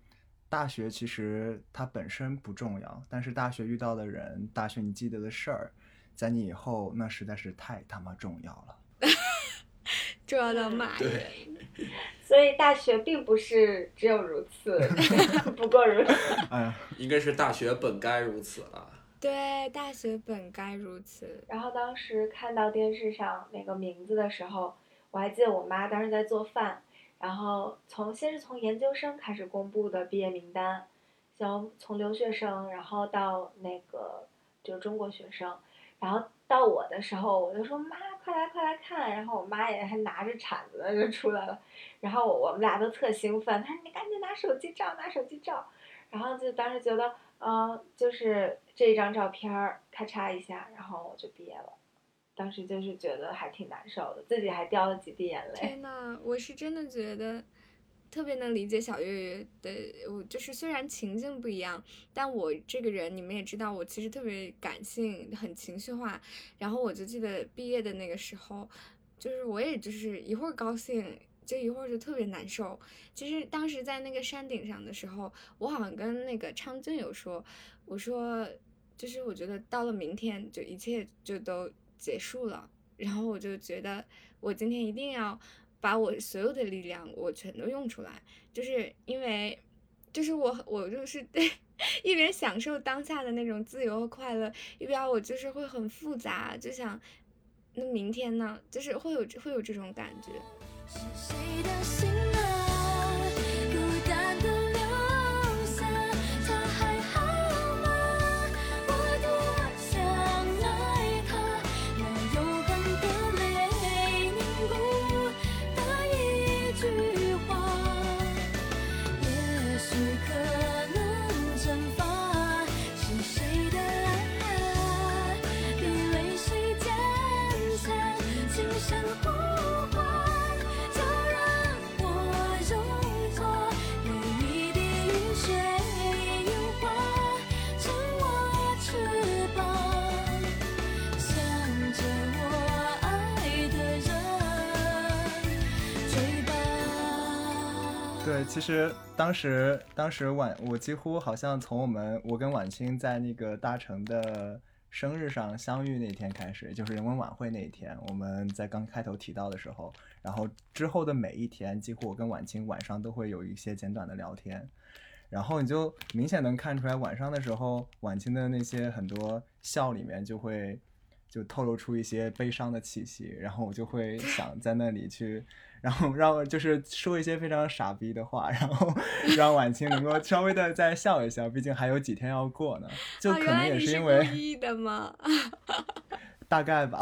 大学其实它本身不重要，但是大学遇到的人，大学你记得的事儿，在你以后那实在是太他妈重要了。重要到骂对人。所以大学并不是只有如此，不过如此。哎呀，应该是大学本该如此了。对，大学本该如此。然后当时看到电视上那个名字的时候，我还记得我妈当时在做饭，然后从先是从研究生开始公布的毕业名单，从从留学生，然后到那个就是中国学生，然后到我的时候，我就说妈，快来快来看，然后我妈也还拿着铲子就出来了，然后我们俩都特兴奋，她说你赶紧拿手机照，拿手机照，然后就当时觉得，嗯、就是这张照片儿咔嚓一下，然后我就毕业了。当时就是觉得还挺难受的，自己还掉了几滴眼泪。天呐，我是真的觉得特别能理解小月月的，我就是虽然情境不一样，但我这个人你们也知道，我其实特别感性，很情绪化。然后我就记得毕业的那个时候，就是我也就是一会儿高兴。就一会儿就特别难受。其实当时在那个山顶上的时候，我好像跟那个昌俊有说，我说就是我觉得到了明天就一切就都结束了，然后我就觉得我今天一定要把我所有的力量我全都用出来，就是因为就是我我就是对 一边享受当下的那种自由和快乐，一边我就是会很复杂，就想那明天呢，就是会有会有这种感觉。是谁的心其实当时当时晚，我几乎好像从我们我跟晚清在那个大成的生日上相遇那天开始，就是人文晚会那一天，我们在刚开头提到的时候，然后之后的每一天，几乎我跟晚清晚上都会有一些简短的聊天。然后你就明显能看出来，晚上的时候，晚清的那些很多笑里面就会就透露出一些悲伤的气息，然后我就会想在那里去，然后让我就是说一些非常傻逼的话，然后 让晚清能够稍微的再笑一笑，毕竟还有几天要过呢，就啊，可能也是因为故意的吗？大概吧，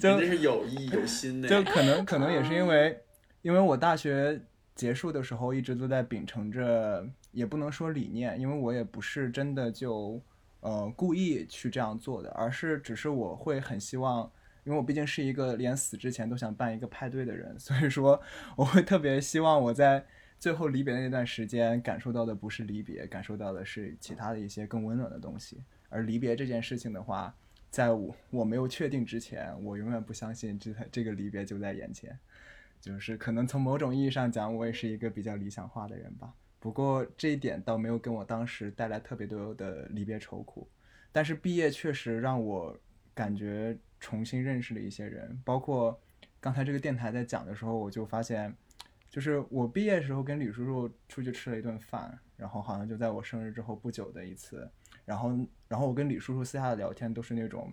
故是有意有心的。就可能 可能也是因为，因为我大学结束的时候一直都在秉承着，也不能说理念，因为我也不是真的就呃故意去这样做的，而是只是我会很希望。因为我毕竟是一个连死之前都想办一个派对的人，所以说 我会特别希望我在最后离别的那段时间感受到的不是离别，感受到的是其他的一些更温暖的东西。而离别这件事情的话，在我我没有确定之前，我永远不相信这这个离别就在眼前。就是可能从某种意义上讲，我也是一个比较理想化的人吧。不过这一点倒没有跟我当时带来特别多的离别愁苦。但是毕业确实让我感觉重新认识了一些人，包括刚才这个电台在讲的时候，我就发现，就是我毕业时候跟李叔叔出去吃了一顿饭，然后好像就在我生日之后不久的一次，然后然后我跟李叔叔私下的聊天都是那种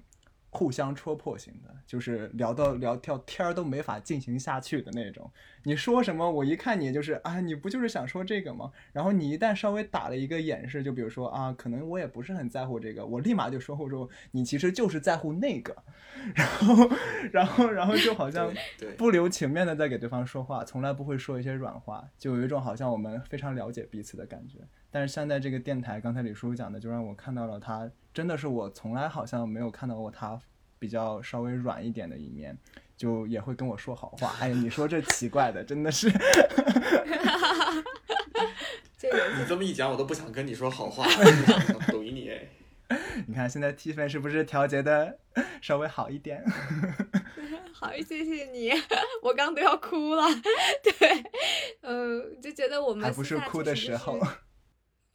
互相戳破型的，就是聊到聊到天儿都没法进行下去的那种。你说什么，我一看你就是啊，你不就是想说这个吗？然后你一旦稍微打了一个掩饰，就比如说啊，可能我也不是很在乎这个，我立马就说，或者说你其实就是在乎那个，然后然后然后就好像不留情面的在给对方说话，从来不会说一些软话，就有一种好像我们非常了解彼此的感觉。但是现在这个电台，刚才李叔叔讲的，就让我看到了他真的是我从来好像没有看到过他比较稍微软一点的一面，就也会跟我说好话。哎呀，你说这奇怪的，真的是。你这么一讲，我都不想跟你说好话，怼你哎。你看现在气氛是不是调节的稍微好一点？好，谢谢你，我刚都要哭了。对，嗯，就觉得我们还不是哭的时候。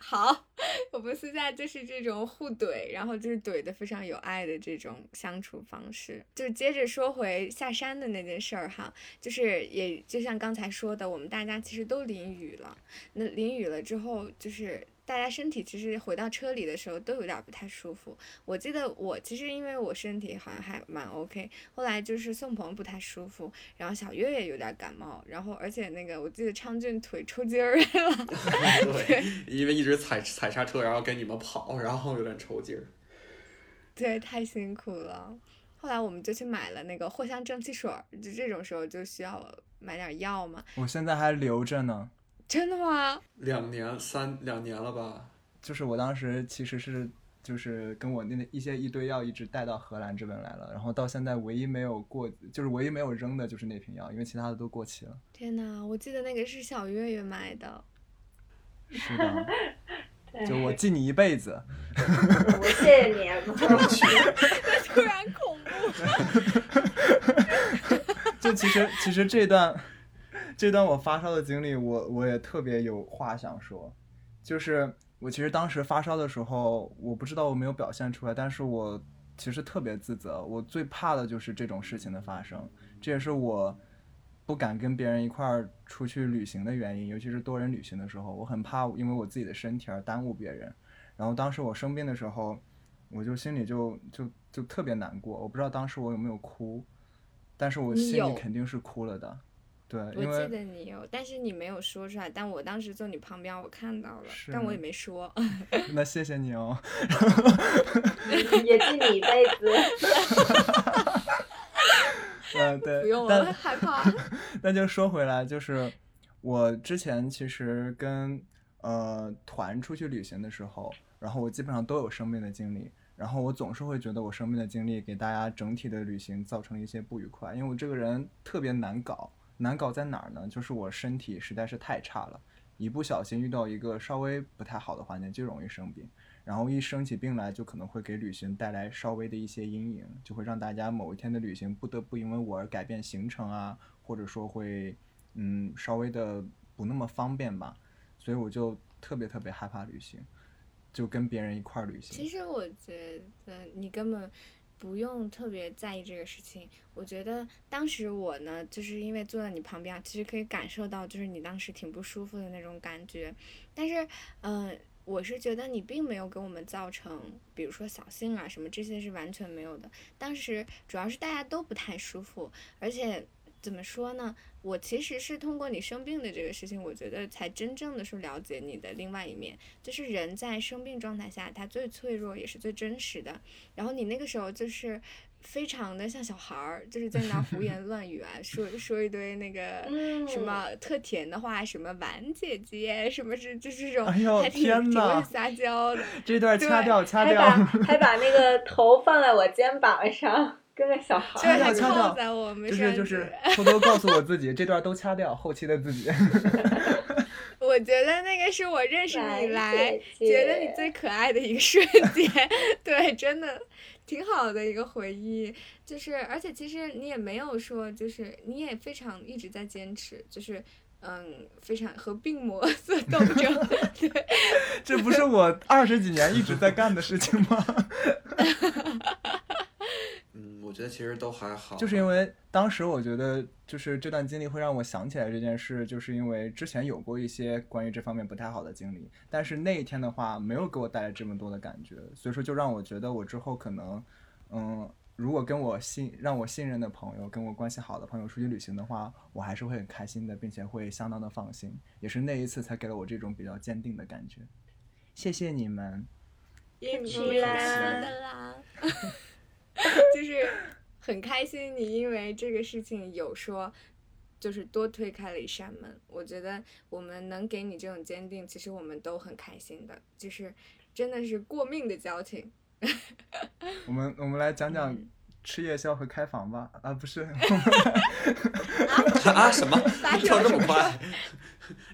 好，我们私下就是这种互怼，然后就是怼的非常有爱的这种相处方式。就接着说回下山的那件事儿哈，就是也就像刚才说的，我们大家其实都淋雨了。那淋雨了之后，就是大家身体其实回到车里的时候都有点儿不太舒服。我记得我其实因为我身体好像还蛮 OK，后来就是宋鹏不太舒服，然后小月也有点感冒，然后而且那个我记得昌俊腿抽筋儿了。对，因为一直踩踩刹车，然后跟你们跑，然后有点抽筋儿。对，太辛苦了。后来我们就去买了那个藿香正气水儿，就这种时候就需要买点药嘛。我现在还留着呢。真的吗？两年三两年了吧？就是我当时其实是就是跟我那一些一堆药一直带到荷兰这边来了，然后到现在唯一没有过，就是唯一没有扔的就是那瓶药，因为其他的都过期了。天呐，我记得那个是小月月买的。是的，对就我记你一辈子。我谢谢你，啊 突然恐怖。就其实其实这段这段我发烧的经历，我我也特别有话想说，就是我其实当时发烧的时候，我不知道我没有表现出来，但是我其实特别自责，我最怕的就是这种事情的发生，这也是我不敢跟别人一块儿出去旅行的原因，尤其是多人旅行的时候，我很怕因为我自己的身体而耽误别人。然后当时我生病的时候，我就心里就就就特别难过，我不知道当时我有没有哭，但是我心里肯定是哭了的，对，我记得你有，但是你没有说出来。但我当时坐你旁边，我看到了，但我也没说。那谢谢你哦，也记你一辈子。嗯对，不用，我但害怕。那就说回来，就是我之前其实跟呃团出去旅行的时候，然后我基本上都有生病的经历，然后我总是会觉得我生病的经历给大家整体的旅行造成了一些不愉快，因为我这个人特别难搞，难搞在哪儿呢？就是我身体实在是太差了，一不小心遇到一个稍微不太好的环境就容易生病。然后一生起病来，就可能会给旅行带来稍微的一些阴影，就会让大家某一天的旅行不得不因为我而改变行程啊，或者说会嗯稍微的不那么方便吧，所以我就特别特别害怕旅行，就跟别人一块儿旅行。其实我觉得你根本不用特别在意这个事情。我觉得当时我呢，就是因为坐在你旁边，其实可以感受到，就是你当时挺不舒服的那种感觉。但是，嗯、我是觉得你并没有给我们造成，比如说扫兴啊什么这些是完全没有的。当时主要是大家都不太舒服，而且怎么说呢？我其实是通过你生病的这个事情，我觉得才真正的是了解你的另外一面。就是人在生病状态下，他最脆弱也是最真实的。然后你那个时候就是非常的像小孩儿，就是在那胡言乱语啊，说说一堆那个嗯什么特甜的话，什么婉姐姐，什么是就是这种哎呦还挺挺天呐会撒娇的。这段掐对掉，掐还掉。把还把那个头放在我肩膀上，跟个小孩对，儿。还掐掉靠在我们就上是就是偷偷告诉我自己，这段都掐掉，后期的自己。我觉得那个是我认识你婉来姐觉得你最可爱的一个瞬间，对，真的挺好的一个回忆。就是，而且其实你也没有说，就是你也非常一直在坚持，就是嗯，非常和病魔 做斗争，对，这不是我二十几年一直在干的事情吗？嗯，我觉得其实都还好，就是因为当时我觉得，就是这段经历会让我想起来这件事，就是因为之前有过一些关于这方面不太好的经历，但是那一天的话没有给我带来这么多的感觉，所以说就让我觉得我之后可能，嗯，如果跟我信让我信任的朋友，跟我关系好的朋友出去旅行的话，我还是会很开心的，并且会相当的放心。也是那一次才给了我这种比较坚定的感觉。谢谢你们。也起没有来说的啦，就是很开心，你因为这个事情有说，就是多推开了一扇门。我觉得我们能给你这种坚定，其实我们都很开心的，就是真的是过命的交情。我们我们来讲讲嗯吃夜宵和开房吧。啊，不是，啊什么跳这么么快？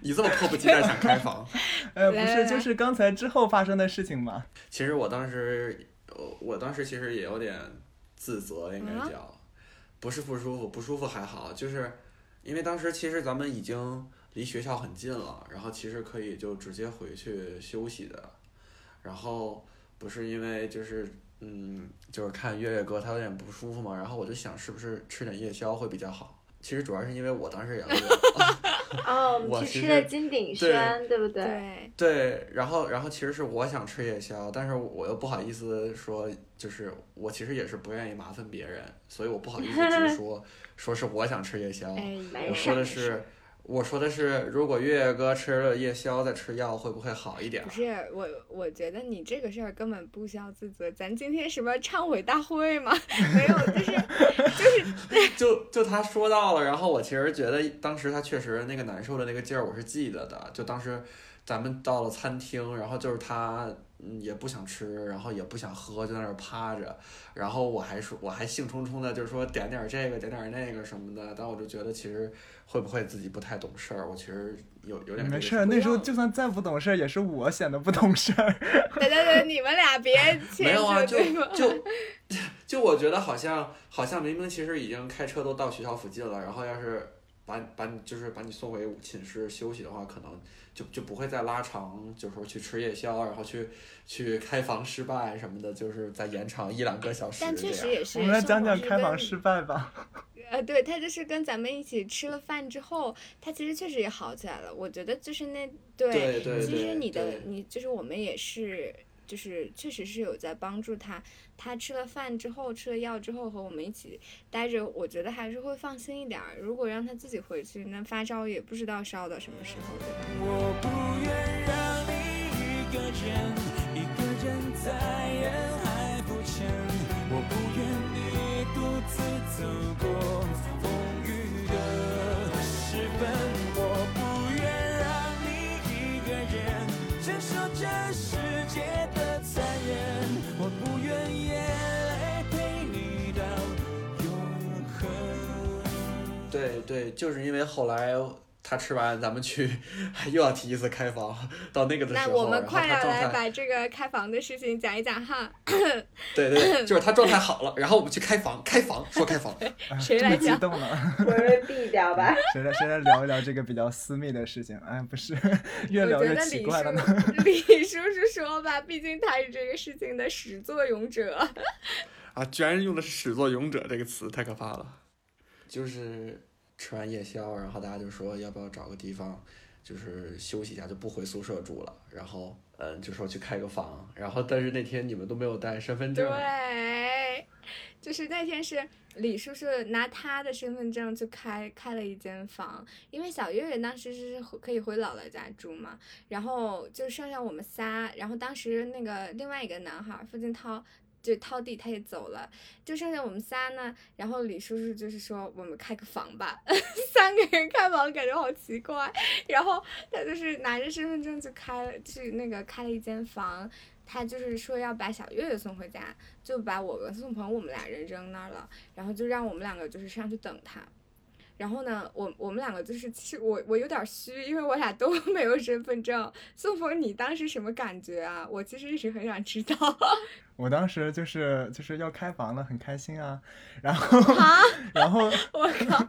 你这么迫不及待想开房？呃，不是，就是刚才之后发生的事情嘛。其实我当时，呃，我当时其实也有点自责，应该啊叫，不是不舒服，不舒服还好，就是因为当时其实咱们已经离学校很近了，然后其实可以就直接回去休息的，然后不是因为就是嗯，就是看月月哥他有点不舒服嘛，然后我就想是不是吃点夜宵会比较好。其实主要是因为我当时也饿了哦，我们去吃我其实的金鼎轩，对不对？对，对，然后然后其实是我想吃夜宵，但是我又不好意思说，就是我其实也是不愿意麻烦别人，所以我不好意思直说 说是我想吃夜宵，哎我说的是我说的是如果月月哥吃了夜宵再吃药会不会好一点不？是我，我觉得你这个事儿根本不需要自责。咱今天什么忏悔大会吗？没有，就是就是 就就他说到了，然后我其实觉得当时他确实那个难受的那个劲儿我是记得的，就当时咱们到了餐厅，然后就是他嗯也不想吃，然后也不想喝，就在那儿趴着，然后我还说我还兴冲冲的就是说点点儿这个点点儿那个什么的，但我就觉得其实会不会自己不太懂事儿，我其实有有点没事儿，那时候就算再不懂事儿，也是我显得不懂事儿。等等等，你们俩别牵没有啊，扯就？就 就我觉得好像好像明明其实已经开车都到学校附近了，然后要是把把你就是把你送回寝室休息的话，可能就就不会再拉长，就是说去吃夜宵，然后去去开房失败什么的，就是再延长一两个小时但。确实也是。我们来讲讲开房失败吧。呃，对他就是跟咱们一起吃了饭之后，他其实确实也好起来了。我觉得就是那对，对对其实你的你就是我们也是，就是确实是有在帮助他。他吃了饭之后，吃了药之后和我们一起待着，我觉得还是会放心一点儿。如果让他自己回去，那发烧也不知道烧到什么时候，对吧？我不愿让你一个人，一个人在人海浮沉。我不愿你独自走过对对，就是因为后来他吃完，咱们去又要提一次开房，到那个的时候，那我们快要他状态来把这个开房的事情讲一讲哈。对对，就是他状态好了，然后我们去开房，开房说开房，哎谁来讲动了？我被毙掉吧。谁来谁来聊一聊这个比较私密的事情？哎，不是，越我聊越奇怪了呢。李叔叔说吧，毕竟他是这个事情的始作俑者。啊，居然用的是“始作俑者”这个词，太可怕了。就是吃完夜宵，然后大家就说要不要找个地方，就是休息一下，就不回宿舍住了。然后，嗯，就说去开个房。然后，但是那天你们都没有带身份证。对，就是那天是李叔叔拿他的身份证去开开了一间房，因为小月月当时是可以回姥姥家住嘛，然后就剩下我们仨，然后当时那个另外一个男孩付金涛。就涛弟他也走了，就剩下我们仨呢。然后李叔叔就是说我们开个房吧，三个人开房感觉好奇怪。然后他就是拿着身份证就开了，去那个开了一间房。他就是说要把小月月送回家，就把我跟宋鹏我们俩人扔那儿了，然后就让我们两个就是上去等他。然后呢，我我们两个就是，其实我我有点虚，因为我俩都 没有身份证。宋峰，你当时什么感觉啊？我其实一直很想知道。我当时就是就是要开房了，很开心啊。然后啊！然后我靠！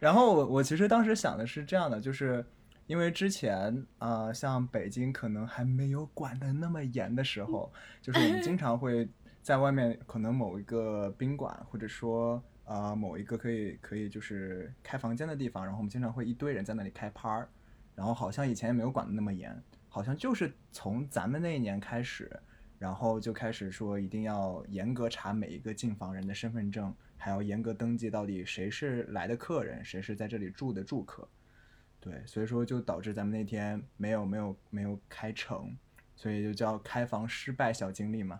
然后我我其实当时想的是这样的，就是因为之前呃，像北京可能还没有管得那么严的时候，就是我们经常会在外面可能某一个宾馆，或者说呃某一个可以可以就是开房间的地方，然后我们经常会一堆人在那里开趴儿，然后好像以前也没有管得那么严，好像就是从咱们那一年开始。然后就开始说一定要严格查每一个进房人的身份证，还要严格登记到底谁是来的客人，谁是在这里住的住客。对，所以说就导致咱们那天没有没有没有开成，所以就叫开房失败小经历嘛。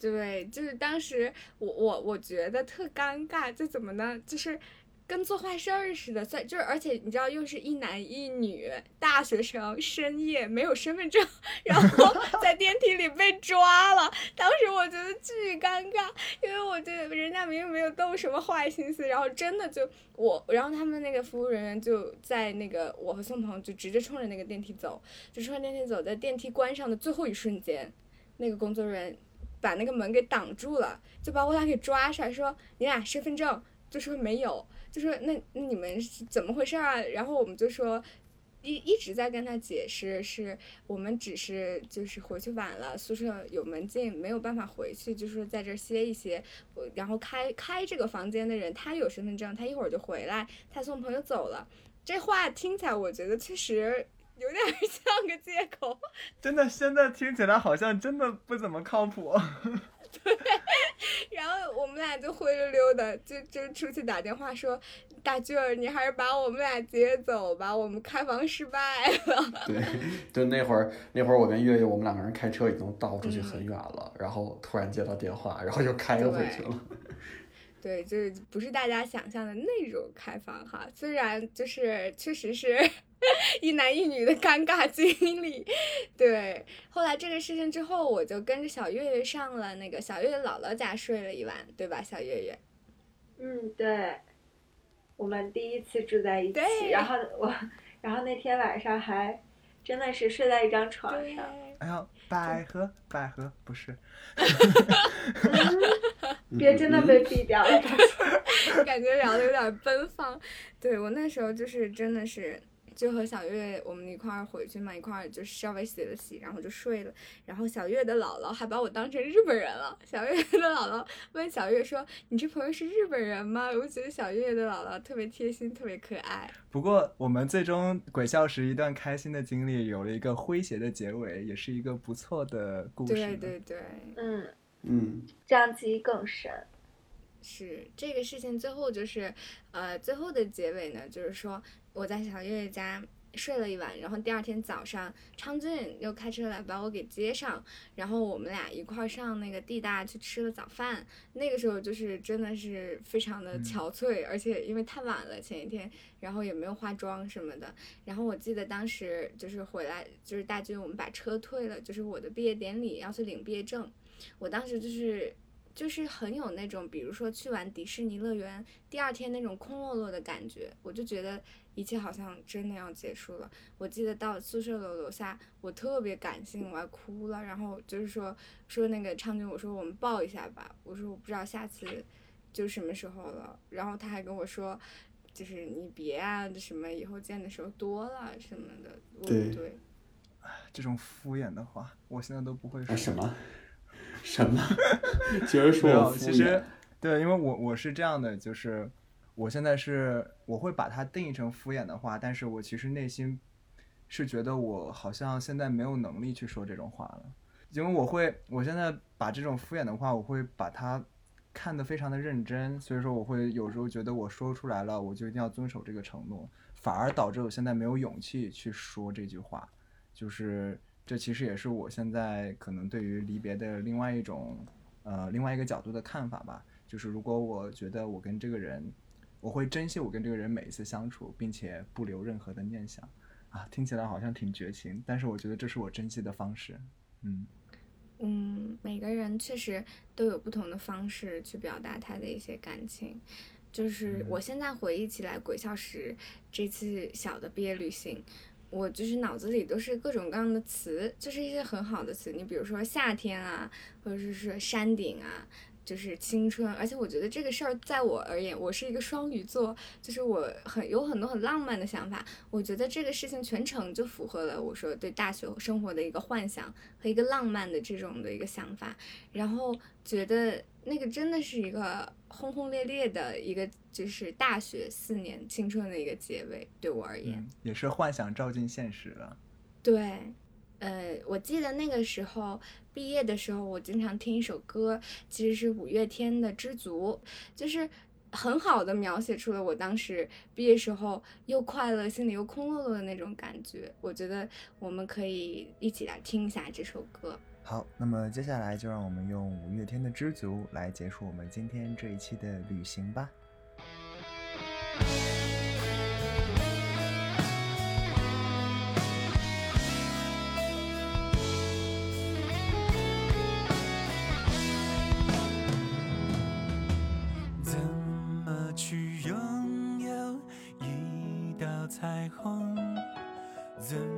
对，就是当时我我我觉得特尴尬，就怎么呢？就是跟做坏事儿似的，算就是而且你知道，又是一男一女大学生，深夜没有身份证，然后 在电梯里被抓了。当时我觉得巨尴尬，因为我觉得人家明明没有动什么坏心思，然后真的就我，然后他们那个服务人员就在那个我和宋鹏就直接冲着那个电梯走，就冲着电梯走，在电梯关上的最后一瞬间，那个工作人员把那个门给挡住了，就把我俩给抓出来，说你俩身份证，就说没有，就说那那你们是怎么回事啊？然后我们就说。一一直在跟他解释，是我们只是就是回去晚了，宿舍有门禁，没有办法回去，就说在这歇一歇。然后开开这个房间的人，他有身份证，他一会儿就回来，他送朋友走了。这话听起来，我觉得确实有点像个借口。真的，现在听起来好像真的不怎么靠谱。对然后我们俩就灰溜溜的，就就出去打电话说，大俊儿，你还是把我们俩接走吧，我们开房失败了。对，就那会儿，那会儿我跟月月，我们两个人开车已经倒出去很远了，然后突然接到电话，然后又开回去了。对，就是不是大家想象的那种开放哈，虽然就是确实是 一男一女的尴尬经历。对，后来这个事情之后，我就跟着小月月上了那个小月月姥姥家睡了一晚，对吧，小月月？嗯，对，我们第一次住在一起，然后我，然后那天晚上还真的是睡在一张床上，哎呦，百合百合不是，别真的被毙掉了。感觉聊的有点奔放。对我那时候就是真的是。就和小月我们一块儿回去嘛，一块儿就稍微洗了洗，然后就睡了。然后小月的姥姥还把我当成日本人了。小月的姥姥问小月说：“你这朋友是日本人吗？”我觉得小月的姥姥特别贴心，特别可爱。不过我们最终鬼笑时一段开心的经历有了一个诙谐的结尾，也是一个不错的故事。对对对，嗯，嗯，这样记忆更深。是这个事情最后就是，呃，最后的结尾呢，就是说我在小月月家睡了一晚，然后第二天早上昌俊又开车来把我给接上，然后我们俩一块儿上那个地大去吃了早饭。那个时候就是真的是非常的嗯憔悴，而且因为太晚了前一天，然后也没有化妆什么的。然后我记得当时就是回来，就是大军我们把车退了，就是我的毕业典礼要去领毕业证，我当时就是。就是很有那种，比如说去完迪士尼乐园，第二天那种空落落的感觉，我就觉得一切好像真的要结束了。我记得到宿舍楼楼下，我特别感性，我还哭了。然后就是说说那个昌军，我说我们抱一下吧，我说我不知道下次就什么时候了。然后他还跟我说，就是你别啊，什么以后见的时候多了什么的。我对对，这种敷衍的话，我现在都不会说。啊什么什么？居然说其实？对，因为我我是这样的，就是我现在是我会把它定义成敷衍的话，但是我其实内心是觉得我好像现在没有能力去说这种话了，因为我会我现在把这种敷衍的话，我会把它看得非常的认真，所以说我会有时候觉得我说出来了，我就一定要遵守这个承诺，反而导致我现在没有勇气去说这句话，就是这其实也是我现在可能对于离别的另外一种呃另外一个角度的看法吧。就是如果我觉得我跟这个人，我会珍惜我跟这个人每一次相处，并且不留任何的念想啊，听起来好像挺绝情，但是我觉得这是我珍惜的方式。嗯，嗯，每个人确实都有不同的方式去表达他的一些感情。就是我现在回忆起来，鬼笑时这次小的毕业旅行，我就是脑子里都是各种各样的词，就是一些很好的词。你比如说夏天啊，或者是说山顶啊，就是青春。而且我觉得这个事儿在我而言，我是一个双鱼座，就是我很有很多很浪漫的想法。我觉得这个事情全程就符合了我说对大学生活的一个幻想和一个浪漫的这种的一个想法，然后觉得那个真的是一个轰轰烈烈的一个，就是大学四年青春的一个结尾，对我而言，嗯，也是幻想照进现实了。对，呃，我记得那个时候毕业的时候，我经常听一首歌，其实是五月天的《知足》，就是很好的描写出了我当时毕业时候又快乐，心里又空落落的那种感觉。我觉得我们可以一起来听一下这首歌。好，那么接下来就让我们用五月天的《知足》来结束我们今天这一期的旅行吧。彩虹？怎